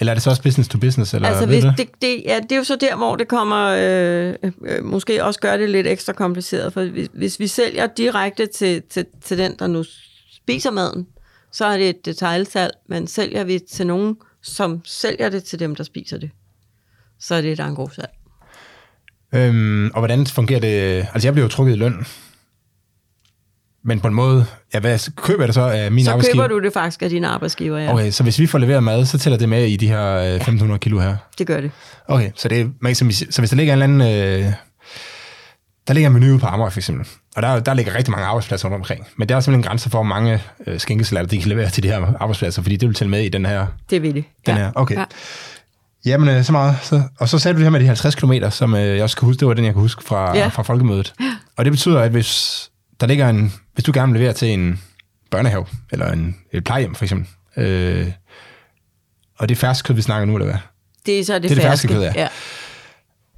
Eller er det så også business to business? Eller Altså, hvis det? det, det, ja, det er jo så der, hvor det kommer, øh, øh, måske også gør det lidt ekstra kompliceret, for hvis, hvis vi sælger direkte til, til, til den, der nu spiser maden, så er det et detaljsalg, men sælger vi til nogen, som sælger det til dem, der spiser det, så er det et engrossalg. Øhm, og hvordan fungerer det? Altså, jeg bliver jo trukket i løn. Men på en måde, ja, hvad køber jeg det så af min Så arbejdsgiver? køber du det faktisk af dine arbejdsgiver, ja. Okay, så hvis vi får leveret mad, så tæller det med i de her øh, 1500 kilo her? Det gør det. Okay, så, det er, man kan sige, så hvis der ligger en eller anden... Øh, der ligger en menu på Amager, for eksempel. Og der, der ligger rigtig mange arbejdspladser rundt omkring. Men der er simpelthen en grænse for, hvor mange øh, skinkesalater, de kan levere til de her arbejdspladser, fordi det vil tælle med i den her... Det vil det. Den ja. her, okay. Ja. Jamen, øh, så meget. Så, og så sagde du det her med de 50 km, som øh, jeg også kan huske, det var den, jeg kan huske fra, Ja. fra folkemødet. Og det betyder, at hvis der ligger en... Hvis du gerne vil levere til en børnehave, eller en, et plejehjem, for eksempel, øh, og det er fersk kød, vi snakker nu, eller hvad? Det er så det, Det er det ferske ferske. kød, ja. ja.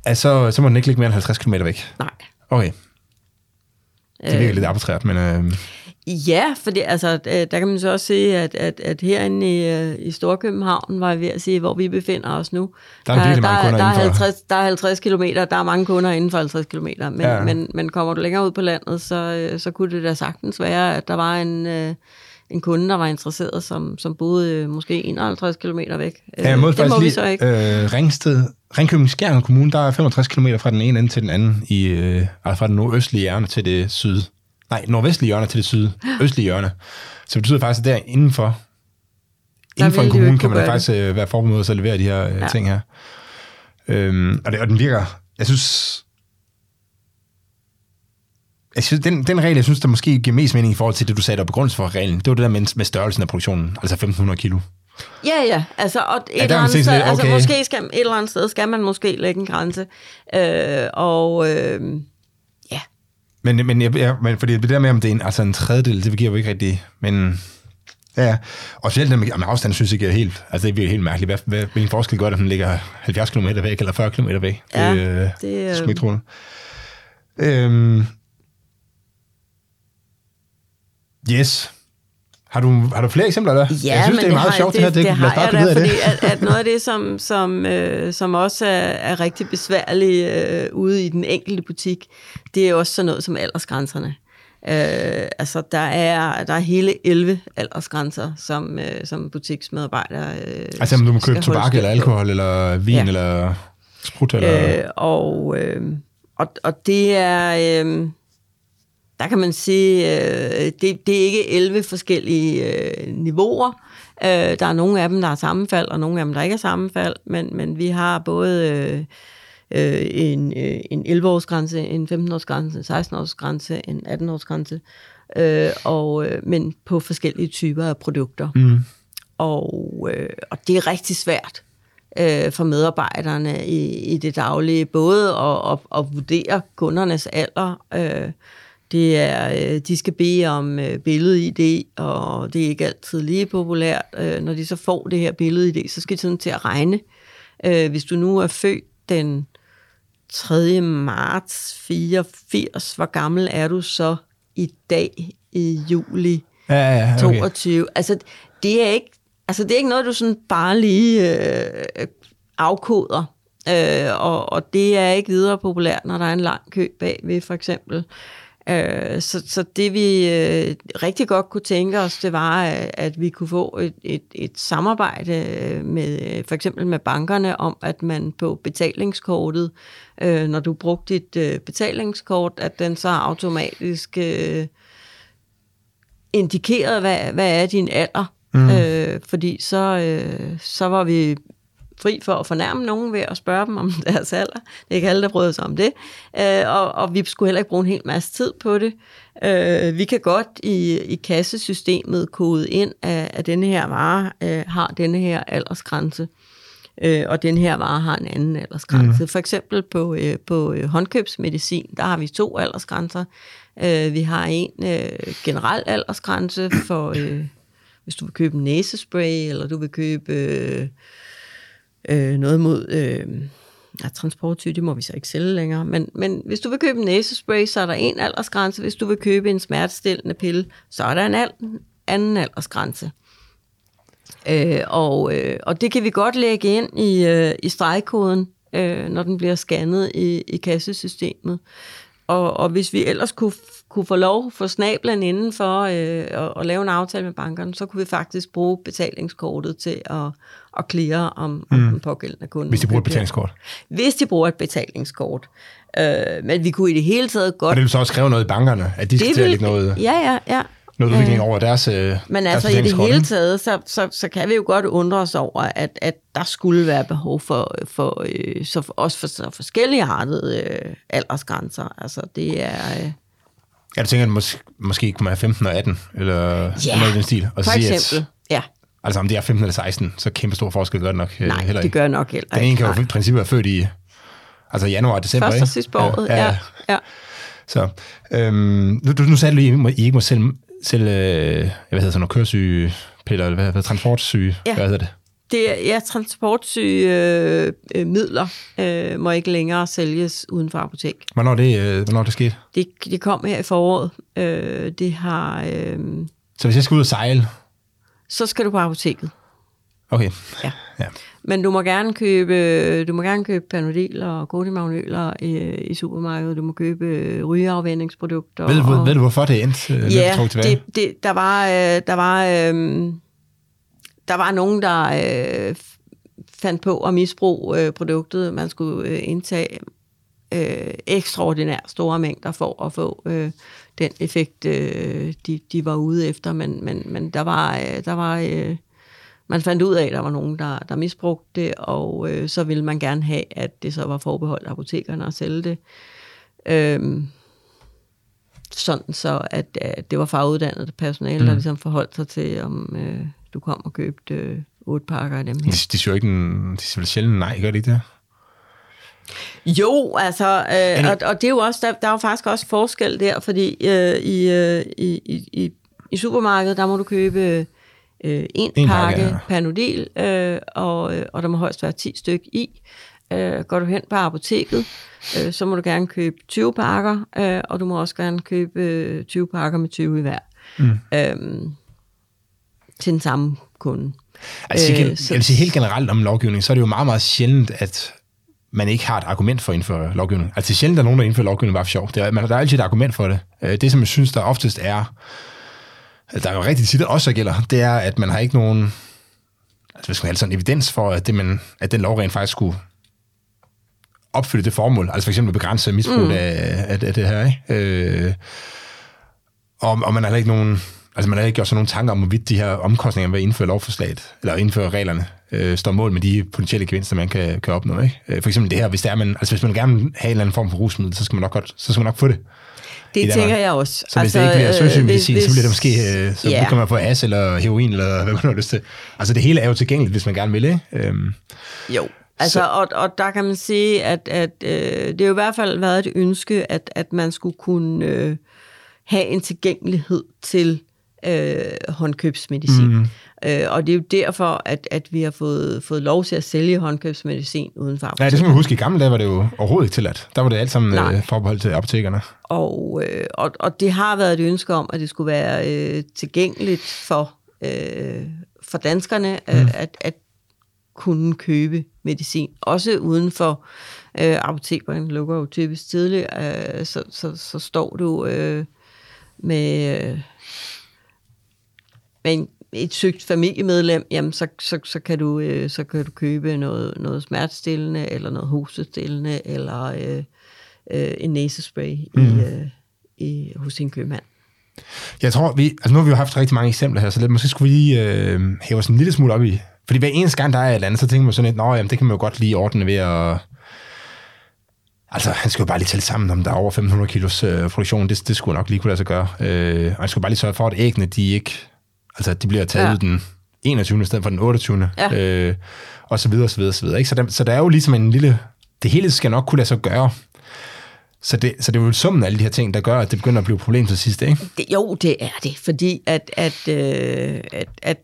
Altså, så må den ikke ligge mere end 50 km væk. Nej. Okay, det virker Øh, lidt arbitrært, men... Øh, Ja, for det, altså, øh, der kan man så også se, at, at, at herinde i, øh, i Storkøbenhavn, var jeg ved at sige, hvor vi befinder os nu, Der er der, kunder der, er indenfor. 50, der er 50 km, der er mange kunder inden for 50 km, men, Ja. men, men kommer du længere ud på landet, så, øh, så kunne det da sagtens være, at der var en, øh, en kunde, der var interesseret, som, som boede øh, måske 51 km væk. ja, jeg må det må faktisk vi lige, så ikke. Øh, Ringsted, Ringkøbing Skjern Kommune, der er 65 km fra den ene ende til den anden, i, øh, altså fra det nordøstlige hjørne til det syd. Nej, nordvestlige hjørne til det sydøstlige hjørne. Så det betyder faktisk, at der indenfor, inden for en kommune kan man gøre faktisk øh, være forberedt at levere de her øh, Ja. ting her. Øhm, og, det, og den virker, jeg synes, jeg synes, den, den regel, jeg synes, der måske giver mest mening i forhold til det, du sagde der på grund for reglen, det var det der med, med størrelsen af produktionen, altså 1500 kilo. Ja, ja. Altså, og et der eller andet sted, altså, okay. måske skal, et eller andet sted skal man måske lægge en grænse. Øh, og øh, ja, Men, men, jeg, jeg, men fordi det der med, om det er en, altså en tredjedel, det giver jo ikke rigtig, men ja, ja. Og specielt det med, med afstand, synes jeg ikke er helt, altså det bliver helt mærkeligt. Hvad, hvad, hvilken forskel gør det, at den ligger 70 km væk, eller 40 km væk? Ja, det, øh, det, er øh, ikke troligt. Øhm, yes. Har du, har du flere eksempler, eller? Ja, jeg synes, men det er meget har, sjovt, det, det, her. det, os har jeg da, fordi det. at, at noget af det, som, som, øh, som også er, er rigtig besværligt øh, ude i den enkelte butik, det er også sådan noget som aldersgrænserne. Øh, altså, der er, der er hele 11 aldersgrænser, som, øh, som butiksmedarbejdere øh, Altså, om du må købe tobak, eller alkohol, eller vin, Ja. eller sprut, eller... Øh, og, øh, og, og det er, øh, der kan man sige, øh, det, det er ikke 11 forskellige øh, niveauer. Øh, der er nogle af dem, der er sammenfald, og nogle af dem, der ikke er sammenfald, men, men vi har både øh, øh, en, øh, en 11-årsgrænse, en 15-årsgrænse, en 16-årsgrænse, en 18-årsgrænse, øh, og, øh, men på forskellige typer af produkter. Mm. Og, øh, og det er rigtig svært øh, for medarbejderne i, i det daglige, både at, at, at vurdere kundernes alder. Øh, det er, øh, de skal bede om øh, billed-ID, og det er ikke altid lige populært. Øh, når de så får det her billed-ID, så skal de sådan til at regne. Øh, hvis du nu er født den 3. marts 84, hvor gammel er du så i dag i juli Ja, ja, ja, okay. 22. Altså, det er ikke, altså, det er ikke noget, du sådan bare lige øh, afkoder. Øh, og, og det er ikke videre populært, når der er en lang kø bagved, for eksempel. Øh, så, så det vi øh, rigtig godt kunne tænke os, det var, at, at vi kunne få et, et, et samarbejde øh, med øh, for eksempel med bankerne om, at man på betalingskortet, øh, når du brugte dit øh, betalingskort, at den så automatisk øh, indikeret, hvad, hvad er din alder. Mm. Øh, fordi så, øh, så var vi fri for at fornærme nogen ved at spørge dem om deres alder. Det er ikke alle, der bryder sig om det. Øh, og, og vi skulle heller ikke bruge en hel masse tid på det. Øh, vi kan godt i, i kassesystemet kode ind, at, at denne her vare øh, har denne her aldersgrænse. Øh, og den her vare har en anden aldersgrænse. Mm. For eksempel på, øh, på øh, håndkøbsmedicin, der har vi to aldersgrænser. Øh, vi har en øh, generel aldersgrænse for, øh, hvis du vil købe næsespray, eller du vil købe øh, øh, noget mod øh, ja, transportsyge, det må vi så ikke sælge længere, men, men hvis du vil købe en næsespray, så er der en aldersgrænse. Hvis du vil købe en smertestillende pille, så er der en al- anden aldersgrænse. Øh, og, øh, og det kan vi godt lægge ind i, øh, i stregkoden, øh, når den bliver scannet i, i kassesystemet. Og, og hvis vi ellers kunne, kunne få lov for snablen inden for øh, at, at lave en aftale med bankerne, så kunne vi faktisk bruge betalingskortet til at, at cleare om, om den pågældende kunde. Hvis de bruger et betalingskort. Hvis de bruger et betalingskort. Øh, men vi kunne i det hele taget godt... Og det vil så også kræve noget i bankerne, at de skal til at lægge noget, Ja, ja, ja. Noget udvikling over deres øh, Men deres altså i det hele ikke? taget, så, så, så kan vi jo godt undre os over, at, at der skulle være behov for, for øh, så for, også for så forskellige artede øh, aldersgrænser. Altså det er... Øh, Jeg tænker, at mås- måske kunne man have 15 og 18, eller Ja, noget i den stil. Og for sige, eksempel. At, ja, altså om det er 15 eller 16, så kæmpe stor forskel gør det nok øh, nej, heller det ikke. gør nok heller Den ene ikke. kan jo i princippet være født i altså januar og december, Først ikke? og sidst på året, ja. ja. ja. Så, øhm, nu, du, nu sagde du lige, at I ikke må sælge, sælge øh, hvad hedder sådan noget, køresyge piller, eller hvad det, transportsyge, Ja. hvad hedder det? Det er, ja, transportsyge øh, øh, midler øh, må ikke længere sælges uden for apotek. Hvornår det, øh, hvornår det skete? Det, det kom her i foråret. Øh, det har... Øh, Så hvis jeg skal ud og sejle, så skal du på apoteket. Okay, Ja. ja. Men du må gerne købe, du må gerne købe Panodil og Godimagnyler i, i supermarkedet. Du må købe øh, rygeafvændingsprodukter. Ved, og, ved du, hvorfor det endte? øh, Ja, tilbage? det, det, der var, øh, der var, øh, der var nogen, der øh, fandt på at misbruge øh, produktet. Man skulle øh, indtage øh, ekstraordinært store mængder for at få øh, den effekt, øh, de, de var ude efter. Men, men, men der var, øh, der var øh, man fandt ud af, at der var nogen, der, der misbrugte det, og øh, så ville man gerne have, at det så var forbeholdt apotekerne at sælge det. Øhm, sådan så, at, at det var faguddannet personale, mm. der ligesom forholdt sig til, om øh, du kom og købte øh, otte pakker af dem her. De, de siger ikke, en, de siger vel sjældent nej, gør de ikke det? Jo, altså, øh, og, og det er jo også, der, der er jo faktisk også forskel der, fordi øh, i, øh, i, i, i, i supermarkedet, der må du købe øh, en, En pakke, pakke. Panodil, øh, og, øh, og der må højst være 10 styk i. Øh, går du hen på apoteket, øh, så må du gerne købe 20 pakker, øh, og du må også gerne købe øh, 20 pakker med 20 i hver. Mm. Øh, til den samme kunde. Altså, øh, Øh, så- jeg vil sige helt generelt om lovgivning, så er det jo meget, meget sjældent, at man ikke har et argument for at indføre lovgivning. Altså, sjældent, der er nogen, der indfører lovgivning bare for sjov. Det er, man, der er altid et argument for det. Øh, Det, som jeg synes, der oftest er, der er jo rigtig tit også gælder, det er, at man har ikke nogen, altså hvis man har sådan evidens for, at, det, man, at den lov rent faktisk skulle opfylde det formål. Altså for eksempel at begrænse misbrug mm. af, af, af, det her. Ikke? Øh, og, og man har ikke nogen, altså man har ikke gjort sig nogen tanker om, hvorvidt de her omkostninger ved at indføre lovforslaget, eller indføre reglerne, øh, står mål med de potentielle gevinster, man kan, kan opnå. Ikke? Øh, For eksempel det her, hvis, det er, man, altså hvis man gerne vil have en eller anden form for rusmiddel, så skal man nok, godt, så skal man nok få det. Det Danmark. tænker jeg også. Så hvis altså, det ikke bliver søsygmedicin, hvis- så bliver det måske, øh, så ja. kan man få as eller heroin, eller hvad man har lyst til. Altså det hele er jo tilgængeligt, hvis man gerne vil, ikke? Øhm, Jo, altså, Så- og, og der kan man sige, at, at øh, det har jo i hvert fald været et ønske, at, at man skulle kunne øh, have en tilgængelighed til øh, håndkøbsmedicin. Mm. Øh, og det er jo derfor, at, at vi har fået, fået lov til at sælge håndkøbsmedicin uden for nej, det apotek. skal man huske, i gamle dage var det jo overhovedet ikke tilladt. Der var det alt sammen øh, forbeholdt til apotekerne. Og, øh, og, og det har været et ønske om, at det skulle være øh, tilgængeligt for, øh, for danskerne øh, Mm. at, at kunne købe medicin. Også uden for øh, apotekerne lukker jo typisk tidligt, øh, så, så, så står du øh, med, øh, med en, et sygt familiemedlem, jamen så, så, så, kan du, øh, så kan du købe noget, noget smertestillende, eller noget hostestillende, eller øh, øh, en næsespray mm. i, øh, i, hos din købmand. Jeg tror, vi, altså nu har vi jo haft rigtig mange eksempler her, så lidt, måske skulle vi lige øh, hæve os en lille smule op i. Fordi hver eneste gang, der er et eller andet, så tænker man sådan lidt, nå, jamen, det kan man jo godt lige ordne ved at... Altså, han skal jo bare lige tælle sammen, om der er over 500 kilos øh, produktion. Det, det skulle nok lige kunne lade sig gøre. Øh, og han skulle bare lige sørge for, at æggene, de ikke... Altså, de bliver taget Ja. den 21. i stedet for den 28. Ja. Øh, og så videre, så videre, så videre. Ikke? Så, der, så der er jo ligesom en lille... Det hele skal nok kunne lade sig gøre. Så det, så det er jo summen af alle de her ting, der gør, at det begynder at blive et problem til sidst, ikke? Det, jo, det er det, fordi at, at, øh, at, at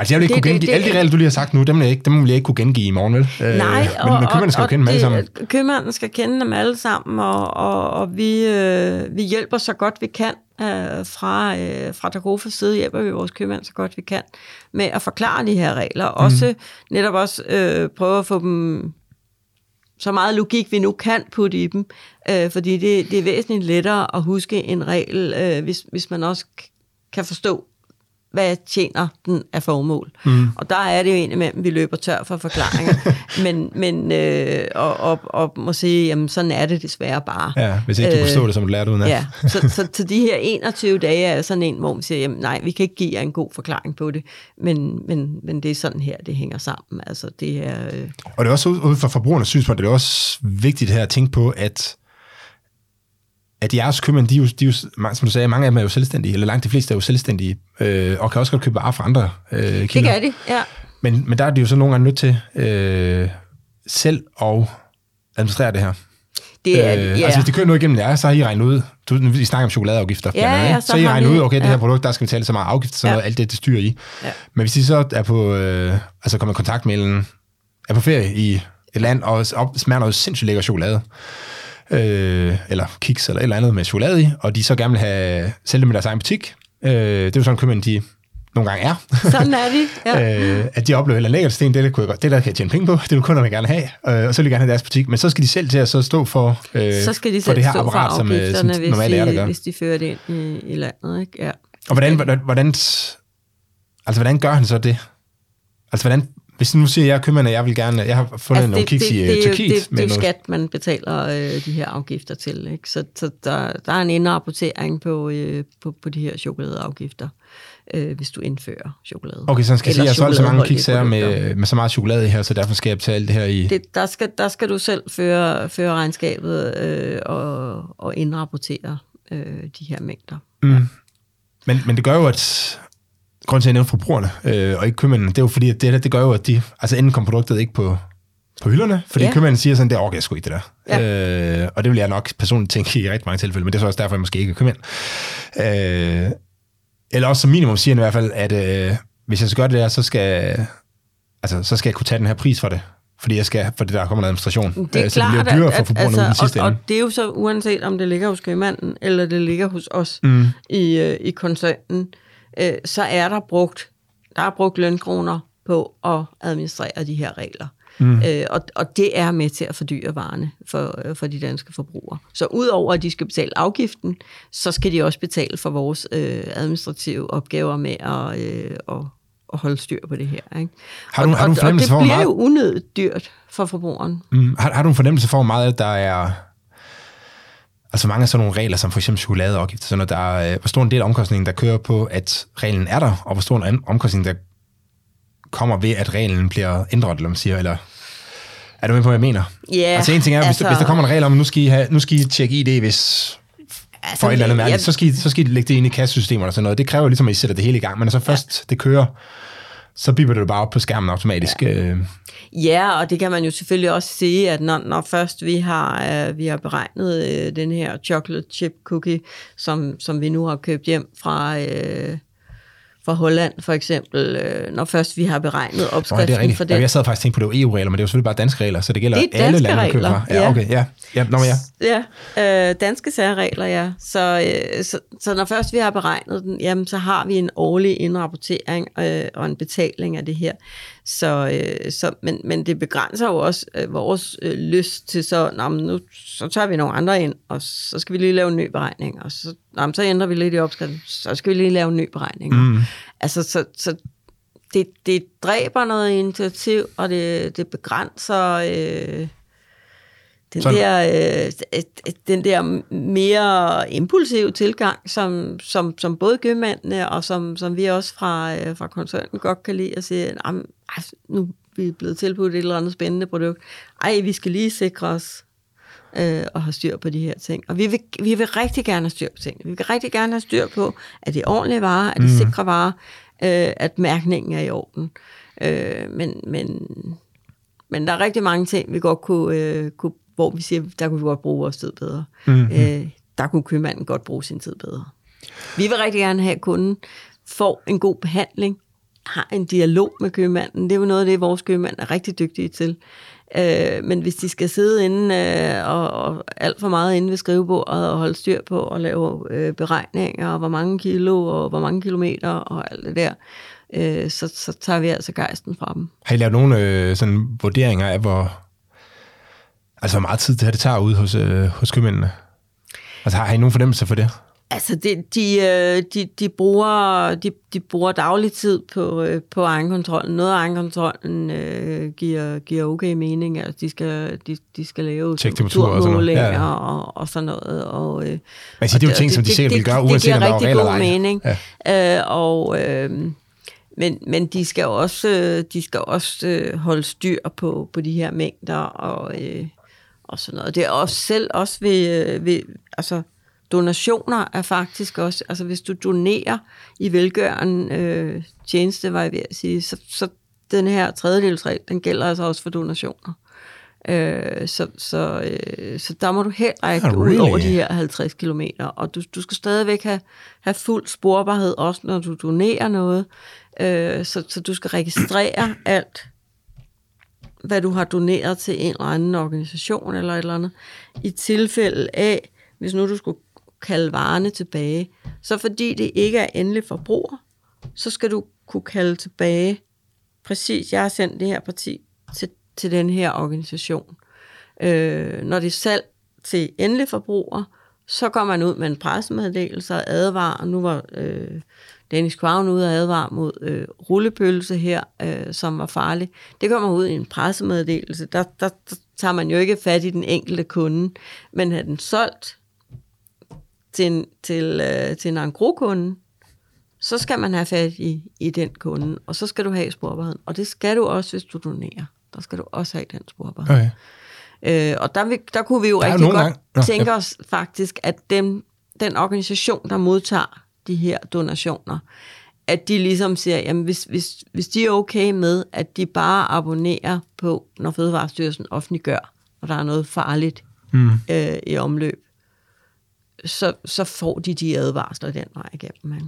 Altså, jeg vil ikke Det- kunne det- gengive, det- alle de regler, du lige har sagt nu, dem jeg ikke, dem vil jeg ikke kunne gengive i morgen, vel? Øh, Nej, men, men købmanden skal jo kende dem alle sammen. det- Købmanden skal kende dem alle sammen, og, og, og vi, øh, vi hjælper så godt vi kan. Øh, fra, øh, fra Dagofas side hjælper vi vores købmand så godt vi kan med at forklare de her regler. Også netop også øh, prøve at få dem så meget logik vi nu kan putte i dem, øh, fordi det, det er væsentligt lettere at huske en regel, øh, hvis, hvis man også kan forstå, hvad tjener den af formål. Mm. Og der er det jo indimellem, vi løber tør for forklaringer, men, men øh, og, og, og må sige, jamen sådan er det desværre bare. Ja, hvis ikke du Øh, forstår det, som du lærte uden Ja, så, så, så de her 21 dage er sådan en, hvor man siger, jamen nej, vi kan ikke give jer en god forklaring på det, men, men, men det er sådan her, det hænger sammen. Altså det er... Øh, Og det er også ud fra forbrugernes synspunkt, det er også vigtigt her at tænke på, at at jeres købmænd, de er jo, de er jo, som du sagde, mange af dem er jo selvstændige, eller langt de fleste er jo selvstændige, øh, og kan også godt købe varer fra andre øh, kilder. det kan de, ja. Men, men der er de jo så nogle gange nødt til øh, selv at administrere det her. Det er, øh, ja. Altså hvis det kører noget igennem jer, så har I regnet ud, du, vi snakker om chokoladeafgifter, Ja, andet, ja, så så, I regnet vi- ud, okay, det ja. her produkt, der skal betale så meget afgift, så ja. alt det, det styrer I. Ja. Men hvis I så er på, øh, altså kommer i kontakt med en, er på ferie i et land, og op, smager noget sindssygt lækker chokolade, øh, eller kiks, eller et eller andet med chokolade i, og de så gerne vil have, sælge dem i deres egen butik, øh, det er jo sådan, købmænd, de nogle gange er. Sådan er de. Ja. øh, at de oplever, at lækkert sten, det, der, kunne jeg godt, det der kan jeg tjene penge på, det vil kunderne gerne have, øh, og så vil de gerne have deres butik, men så skal de selv til at så stå for, øh, så skal de for det her apparat, som, øh, som normalt er, der de, gør. hvis de fører det ind i, i landet. Ikke? Ja. Og hvordan, hvordan, hvordan, altså, hvordan gør han så det? Altså, hvordan, hvis nu siger jeg, at købmanden, jeg vil gerne, jeg har fundet altså, nogle kiks i øh, det, jo- Tyrkiet. det, det, med er jo skat, man betaler øh, de her afgifter til. Ikke? Så, så der, der er en indrapportering på, øh, på, på de her chokoladeafgifter, øh, hvis du indfører chokolade. Okay, så skal Eller sige, at jeg har så mange kiks her med, med så meget chokolade i her, så derfor skal jeg betale det her i... Det, der, skal, der skal du selv føre, føre regnskabet øh, og, og indrapportere øh, de her mængder. Mm. Men, men det gør jo, at grunden til, at jeg nævner forbrugerne øh, og ikke købmændene, det er jo fordi, at det, her, det gør jo, at de, altså enten kommer produktet ikke på, på hylderne, fordi Ja. købmanden siger sådan, det orker jeg sgu ikke det der. Ja. Øh, og det vil jeg nok personligt tænke i rigtig mange tilfælde, men det er så også derfor, jeg måske ikke er købmand. Øh, eller også som minimum siger han i hvert fald, at øh, hvis jeg skal gøre det der, så skal, altså, så skal jeg kunne tage den her pris for det. Fordi jeg skal, for det der kommer en administration. Det er Øh, så det klart, bliver dyrere for forbrugerne altså, i den sidste og, ende. og det er jo så uanset om det ligger hos købmanden, eller det ligger hos os Mm. i, øh, i koncernen, øh, så er der brugt, der er brugt lønkroner på at administrere de her regler. Mm. Øh, og, og det er med til at fordyre varerne for, øh, for de danske forbrugere. Så udover at de skal betale afgiften, så skal de også betale for vores øh, administrative opgaver med at, øh, at, at holde styr på det her. Ikke? Har du- og, har du og, og det for, bliver meget- jo unødigt dyrt for forbrugeren. Mm. Har, har du en fornemmelse for, hvor meget der er... Altså mange af sådan nogle regler, som for eksempel chokoladeafgift, sådan noget, der er, øh, hvor stor en del af omkostningen, der kører på, at reglen er der, og hvor stor en omkostning, der kommer ved, at reglen bliver ændret, eller man siger, eller... Er du med på, hvad jeg mener? Ja, altså en ting er, altså, hvis, der, hvis der kommer en regel om, nu skal I, have, nu skal I tjekke ID, hvis Altså, for et eller andet mærke, jeg- så, skal I, så skal I lægge det ind i kassesystemet og sådan noget. Det kræver ligesom, at I sætter det hele i gang, men når så først det kører, så biber det bare op på skærmen automatisk. Ja. Ja, og det kan man jo selvfølgelig også sige, at når, når først vi har, øh, vi har beregnet øh, den her chocolate chip cookie, som, som vi nu har købt hjem fra, øh, fra Holland for eksempel, øh, når først vi har beregnet Nå, ja, opskriften det er for Ja, den. jeg sad faktisk og tænkte på, det var EU-regler, men det er jo selvfølgelig bare danske regler, så det gælder Det alle lande, man køber. Ja, ja. okay, ja. ja, nå, ja. Ja, øh, danske særregler, ja. Så, øh, så, så når først vi har beregnet den, jamen, så har vi en årlig indrapportering øh, og en betaling af det her. Så, øh, så, men, men det begrænser jo også øh, vores øh, lyst til så, nå, men nu så tager vi nogle andre ind, og så skal vi lige lave en ny beregning, og så, nå, men så ændrer vi lidt i opskriften, så skal vi lige lave en ny beregning. Mm. Altså, så, så det, det dræber noget initiativ, og det, det begrænser... Øh, den Sådan. der, øh, den der mere impulsive tilgang, som, som, som både købmændene og som, som vi også fra, øh, fra koncernen godt kan lide at sige, "Jamen, ej, nu er vi blevet tilbudt et eller andet spændende produkt. Ej, vi skal lige sikre os øh, og have styr på de her ting. Og vi vil, vi vil rigtig gerne have styr på tingene. Vi vil rigtig gerne have styr på, at det er ordentlige varer, at det er sikre varer, øh, at mærkningen er i orden. Øh, men, men, men der er rigtig mange ting, vi godt kunne, øh, kunne hvor vi siger, der kunne vi godt bruge vores tid bedre. Mm-hmm. Øh, der kunne købmanden godt bruge sin tid bedre. Vi vil rigtig gerne have, at kunden får en god behandling har en dialog med købmanden. Det er jo noget af det, vores købmand er rigtig dygtige til. Øh, men hvis de skal sidde inde øh, og, og alt for meget inde ved skrivebordet og holde styr på og lave øh, beregninger, og hvor mange kilo og hvor mange kilometer og alt det der, øh, så, så tager vi altså gejsten fra dem. Har I lavet nogle øh, sådan vurderinger af, hvor, altså, hvor meget tid det her det tager ude hos, øh, hos købmændene? Altså har, har I nogen fornemmelse for det? Altså, de, de, øh, de, de, bruger, de, de bruger daglig tid på, øh, på egenkontrollen. Noget af egenkontrollen øh, giver, giver okay mening. Altså, de skal, de, de skal lave temperaturmålinger og, ja, ja. og, og sådan noget. Og, øh, altså, det er jo ting, som de sikkert vil gøre, uanset om der er regler eller ej. Mening. Ja. Øh, og... Øh, men, men de skal også, de skal også øh, holde styr på, på de her mængder og, øh, og sådan noget. Det er også selv også ved, øh, ved altså, donationer er faktisk også, altså hvis du donerer i velgørende øh, tjeneste, var jeg ved at sige, så, så den her tredjedelsregel, den gælder altså også for donationer. Øh, så, så, øh, så der må du heller ikke oh, really? ud over de her 50 km, og du, du skal stadigvæk have, have fuld sporbarhed, også når du donerer noget, øh, så, så du skal registrere alt, hvad du har doneret til en eller anden organisation eller et eller andet, i tilfælde af, hvis nu du skulle kalde varerne tilbage. Så fordi det ikke er endelig forbruger, så skal du kunne kalde tilbage, præcis, jeg har sendt det her parti til, til den her organisation. Øh, når det er salg til endelig forbruger, så går man ud med en pressemeddelelse og advarer. Nu var øh, Dennis Crown ude og advare mod øh, rullepølse her, øh, som var farlig. Det kommer ud i en pressemeddelelse. Der, der, der tager man jo ikke fat i den enkelte kunde, men har den solgt til en, til, øh, til en angro-kunde, så skal man have fat i, i den kunde, og så skal du have sporbarheden. Og det skal du også, hvis du donerer. Der skal du også have den sporbarhed. Okay. Øh, og der, der kunne vi jo der rigtig godt gang. Nå, tænke ja. os faktisk, at dem, den organisation, der modtager de her donationer, at de ligesom siger, jamen hvis, hvis, hvis de er okay med, at de bare abonnerer på, når Fødevarestyrelsen offentliggør, og der er noget farligt mm. øh, i omløb, så, så får de de advarsler den vej igennem. Ikke?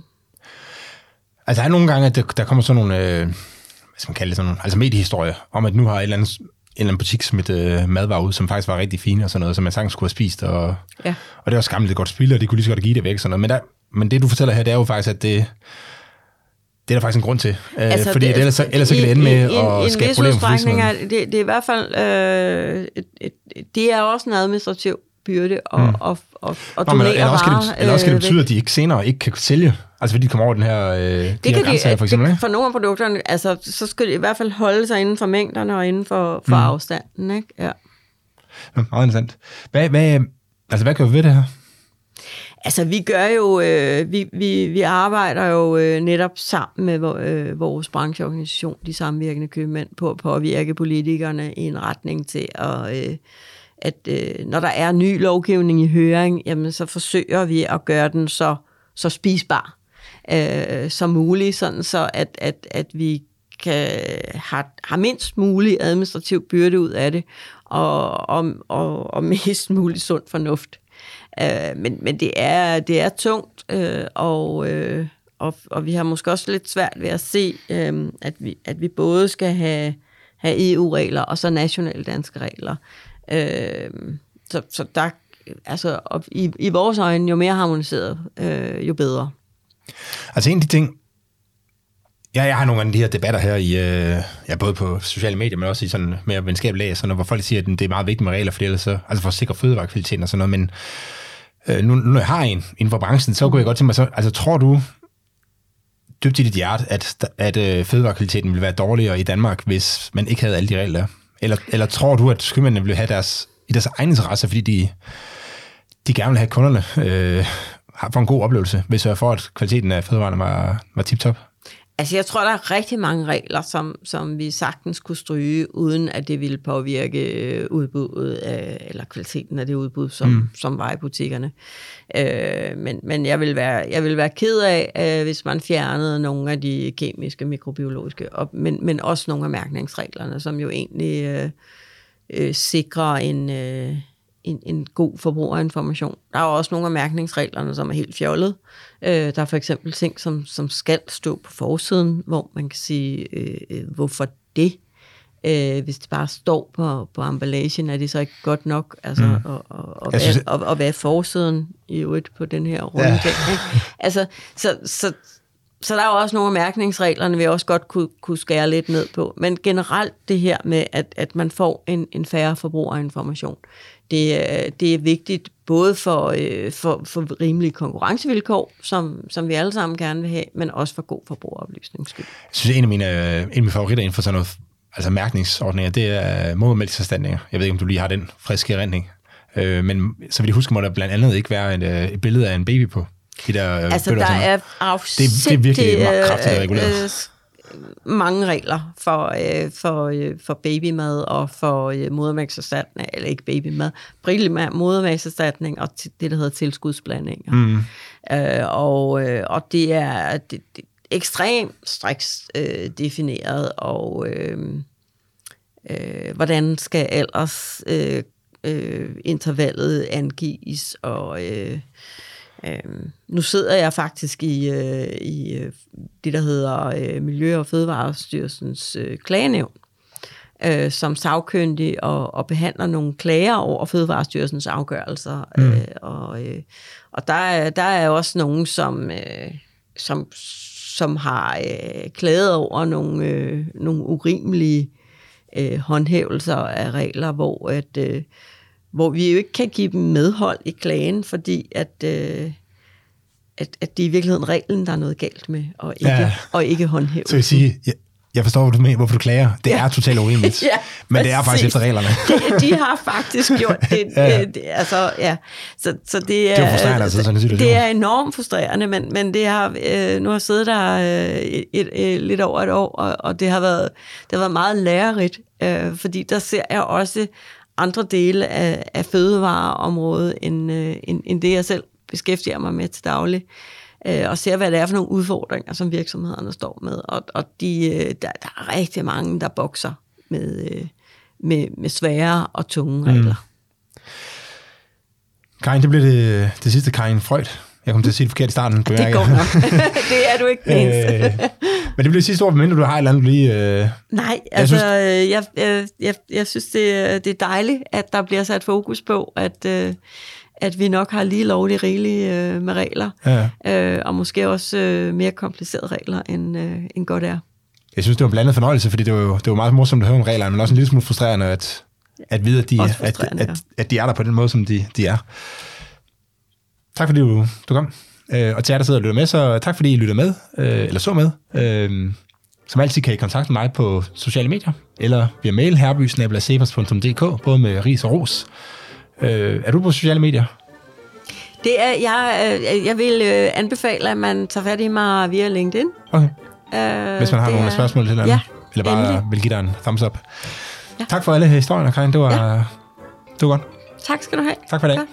Altså, der er nogle gange, at der, kommer sådan nogle, øh, hvad skal man kalde det, sådan nogle, altså mediehistorier, om at nu har et eller andet, en eller anden butik smidt øh, madvarer ud, som faktisk var rigtig fine og sådan noget, som man sagtens kunne have spist, og, ja. og det var skamligt godt spil, og de kunne lige så godt give det væk. Sådan noget. Men, der, men det, du fortæller her, det er jo faktisk, at det, det er der faktisk en grund til. Øh, altså, fordi det, ellers, ellers så kan det ende med i, at i, skabe problemer for virksomheden. Det, det er i hvert fald, øh, et, et, det er også en administrativ byrde at, mm. at, at, at donere Nå, eller også varer. Det, eller også kan det betyde, at de ikke senere ikke kan sælge, altså fordi de kommer over den her, øh, det de kan her de, for eksempel. Det, for nogle af produkterne, altså, så skal de i hvert fald holde sig inden for mængderne og inden for, for mm. afstanden. Ikke? Ja. Ja, meget interessant. Hvad, hvad, altså, hvad gør vi ved det her? Altså, vi gør jo, øh, vi, vi, vi arbejder jo øh, netop sammen med øh, vores brancheorganisation, de samvirkende købmænd, på at påvirke politikerne i en retning til at, øh, at øh, når der er ny lovgivning i høring, jamen så forsøger vi at gøre den så, så spisbar øh, som muligt, sådan så at, at, at vi kan har, har mindst mulig administrativ byrde ud af det, og, og, og, og mest mulig sund fornuft. Øh, men men det, er, det er tungt, øh, og, øh, og, og vi har måske også lidt svært ved at se, øh, at, vi, at vi både skal have, have EU-regler og så nationale danske regler. Øh, så, så der, altså, og i, i vores øjne, jo mere harmoniseret, øh, jo bedre. Altså en af de ting, Ja, jeg har nogle af de her debatter her i, øh, ja, både på sociale medier, men også i sådan mere venskabelige sådan, hvor folk siger, at det er meget vigtigt med regler, for ellers så, altså for at sikre fødevarekvaliteten og sådan noget, men øh, nu, nu jeg har en inden for branchen, så kunne jeg godt tænke mig, så, altså tror du dybt i dit hjerte, at, at øh, fødevarekvaliteten ville være dårligere i Danmark, hvis man ikke havde alle de regler? Eller, eller tror du, at købmændene vil have deres, i deres egen interesse, fordi de, de gerne vil have kunderne øh, for en god oplevelse, hvis jeg for, at kvaliteten af fødevarene var, var tip-top? Altså, jeg tror, der er rigtig mange regler, som, som vi sagtens kunne stryge, uden at det ville påvirke øh, udbuddet, af, eller kvaliteten af det udbud, som, mm. som var i butikkerne. Øh, men men jeg, vil være, jeg vil være ked af, øh, hvis man fjernede nogle af de kemiske, mikrobiologiske, og, men, men også nogle af mærkningsreglerne, som jo egentlig øh, øh, sikrer en... Øh, en, en god forbrugerinformation. Der er også nogle af mærkningsreglerne, som er helt fjollet. Øh, der er for eksempel ting, som, som skal stå på forsiden, hvor man kan sige, øh, øh hvorfor det? Øh, hvis det bare står på, på emballagen, er det så ikke godt nok? Altså, mm. og, og, og, hvad, synes, og, og hvad er forsiden i øvrigt på den her runde ja. ting? Ikke? Altså, så, så, så der er jo også nogle af mærkningsreglerne, vi også godt kunne, kunne skære lidt ned på. Men generelt det her med, at, at man får en, en færre forbrugerinformation, det, øh, det er vigtigt både for, øh, for, for rimelige konkurrencevilkår, som, som vi alle sammen gerne vil have, men også for god forbrugeroplysning. Jeg synes, en af mine, øh, en af mine favoritter inden for sådan noget altså mærkningsordninger, det er øh, modermælkserstatninger. Jeg ved ikke, om du lige har den friske erindring. Øh, men så vil jeg huske, må der blandt andet ikke være et, et billede af en baby på de der øh, Altså, bøtter, der er det, det er virkelig øh, kraftigt reguleret. Øh, mange regler for, øh, for, øh, for babymad og for øh, modermælkserstatning, eller ikke babymad, primært modermælkserstatning og det, der hedder tilskudsblandinger. Mm. Øh, og, øh, og det er det, det, ekstremt striks øh, defineret, og øh, øh, hvordan skal ellers øh, øh, intervallet angives, og øh, øh, nu sidder jeg faktisk i, øh, i øh, det, der hedder øh, Miljø- og Fødevarestyrelsens øh, klagenævn, øh, som sagkyndig og, og behandler nogle klager over Fødevarestyrelsens afgørelser. Mm. Øh, og, øh, og der, er, der er også nogen, som, øh, som, som har øh, klaget over nogle, øh, nogle urimelige øh, håndhævelser af regler, hvor, at, øh, hvor vi jo ikke kan give dem medhold i klagen, fordi at, øh, at, at det er i virkeligheden reglen, der er noget galt med, og ikke, ja. og ikke håndhævelsen. Så jeg sige, ja, jeg forstår, hvad du mener, hvorfor du klager. Det ja. er totalt urimeligt. ja, men det er faktisk efter reglerne. de, de har faktisk gjort det. ja. det, det altså, ja. Så, så det er, det er frustrerende, altså, sådan det, det er enormt frustrerende, men, men det har, øh, nu har jeg siddet der øh, et, et, et, lidt over et år, og, og det, har været, det har været meget lærerigt, øh, fordi der ser jeg også andre dele af, af fødevareområdet, end, øh, end, end det, jeg selv beskæftiger mig med til daglig øh, og ser, hvad det er for nogle udfordringer, som virksomhederne står med. Og, og de, øh, der, der er rigtig mange, der bokser med, øh, med, med svære og tunge mm. regler. Mm. Karin, det blev det, det sidste Karin Freud. Jeg kom til at sige det forkert i starten. Det går nok. det er du ikke den øh, Men det bliver sidste ord, mindre du har et eller andet, lige... Øh, Nej, altså, jeg synes, jeg, jeg, jeg, jeg synes det, det er dejligt, at der bliver sat fokus på, at, øh, at vi nok har lige lovligt rigeligt øh, med regler, ja. øh, og måske også øh, mere komplicerede regler, end, øh, end godt er. Jeg synes, det var en blandet fornøjelse, fordi det var jo det var meget morsomt at høre om reglerne, men også en lille smule frustrerende at, at vide, at de, at, at, at, at de er der på den måde, som de, de er. Tak fordi du, du kom. Øh, og til jer, der sidder og lytter med, så tak fordi I lytter med, øh, eller så med. Øh, som altid kan I kontakte mig på sociale medier, eller via mail herbysnabla.cepos.dk, både med ris og ros. Øh, er du på sociale medier? Det er, jeg, øh, jeg vil øh, anbefale, at man tager fat i mig via LinkedIn. Okay. Øh, Hvis man har nogle er, spørgsmål til den, ja, eller bare endelig. vil give dig en thumbs up. Ja. Tak for alle historierne, Karin. Det var, ja. det var godt. Tak skal du have. Tak for det. Tak.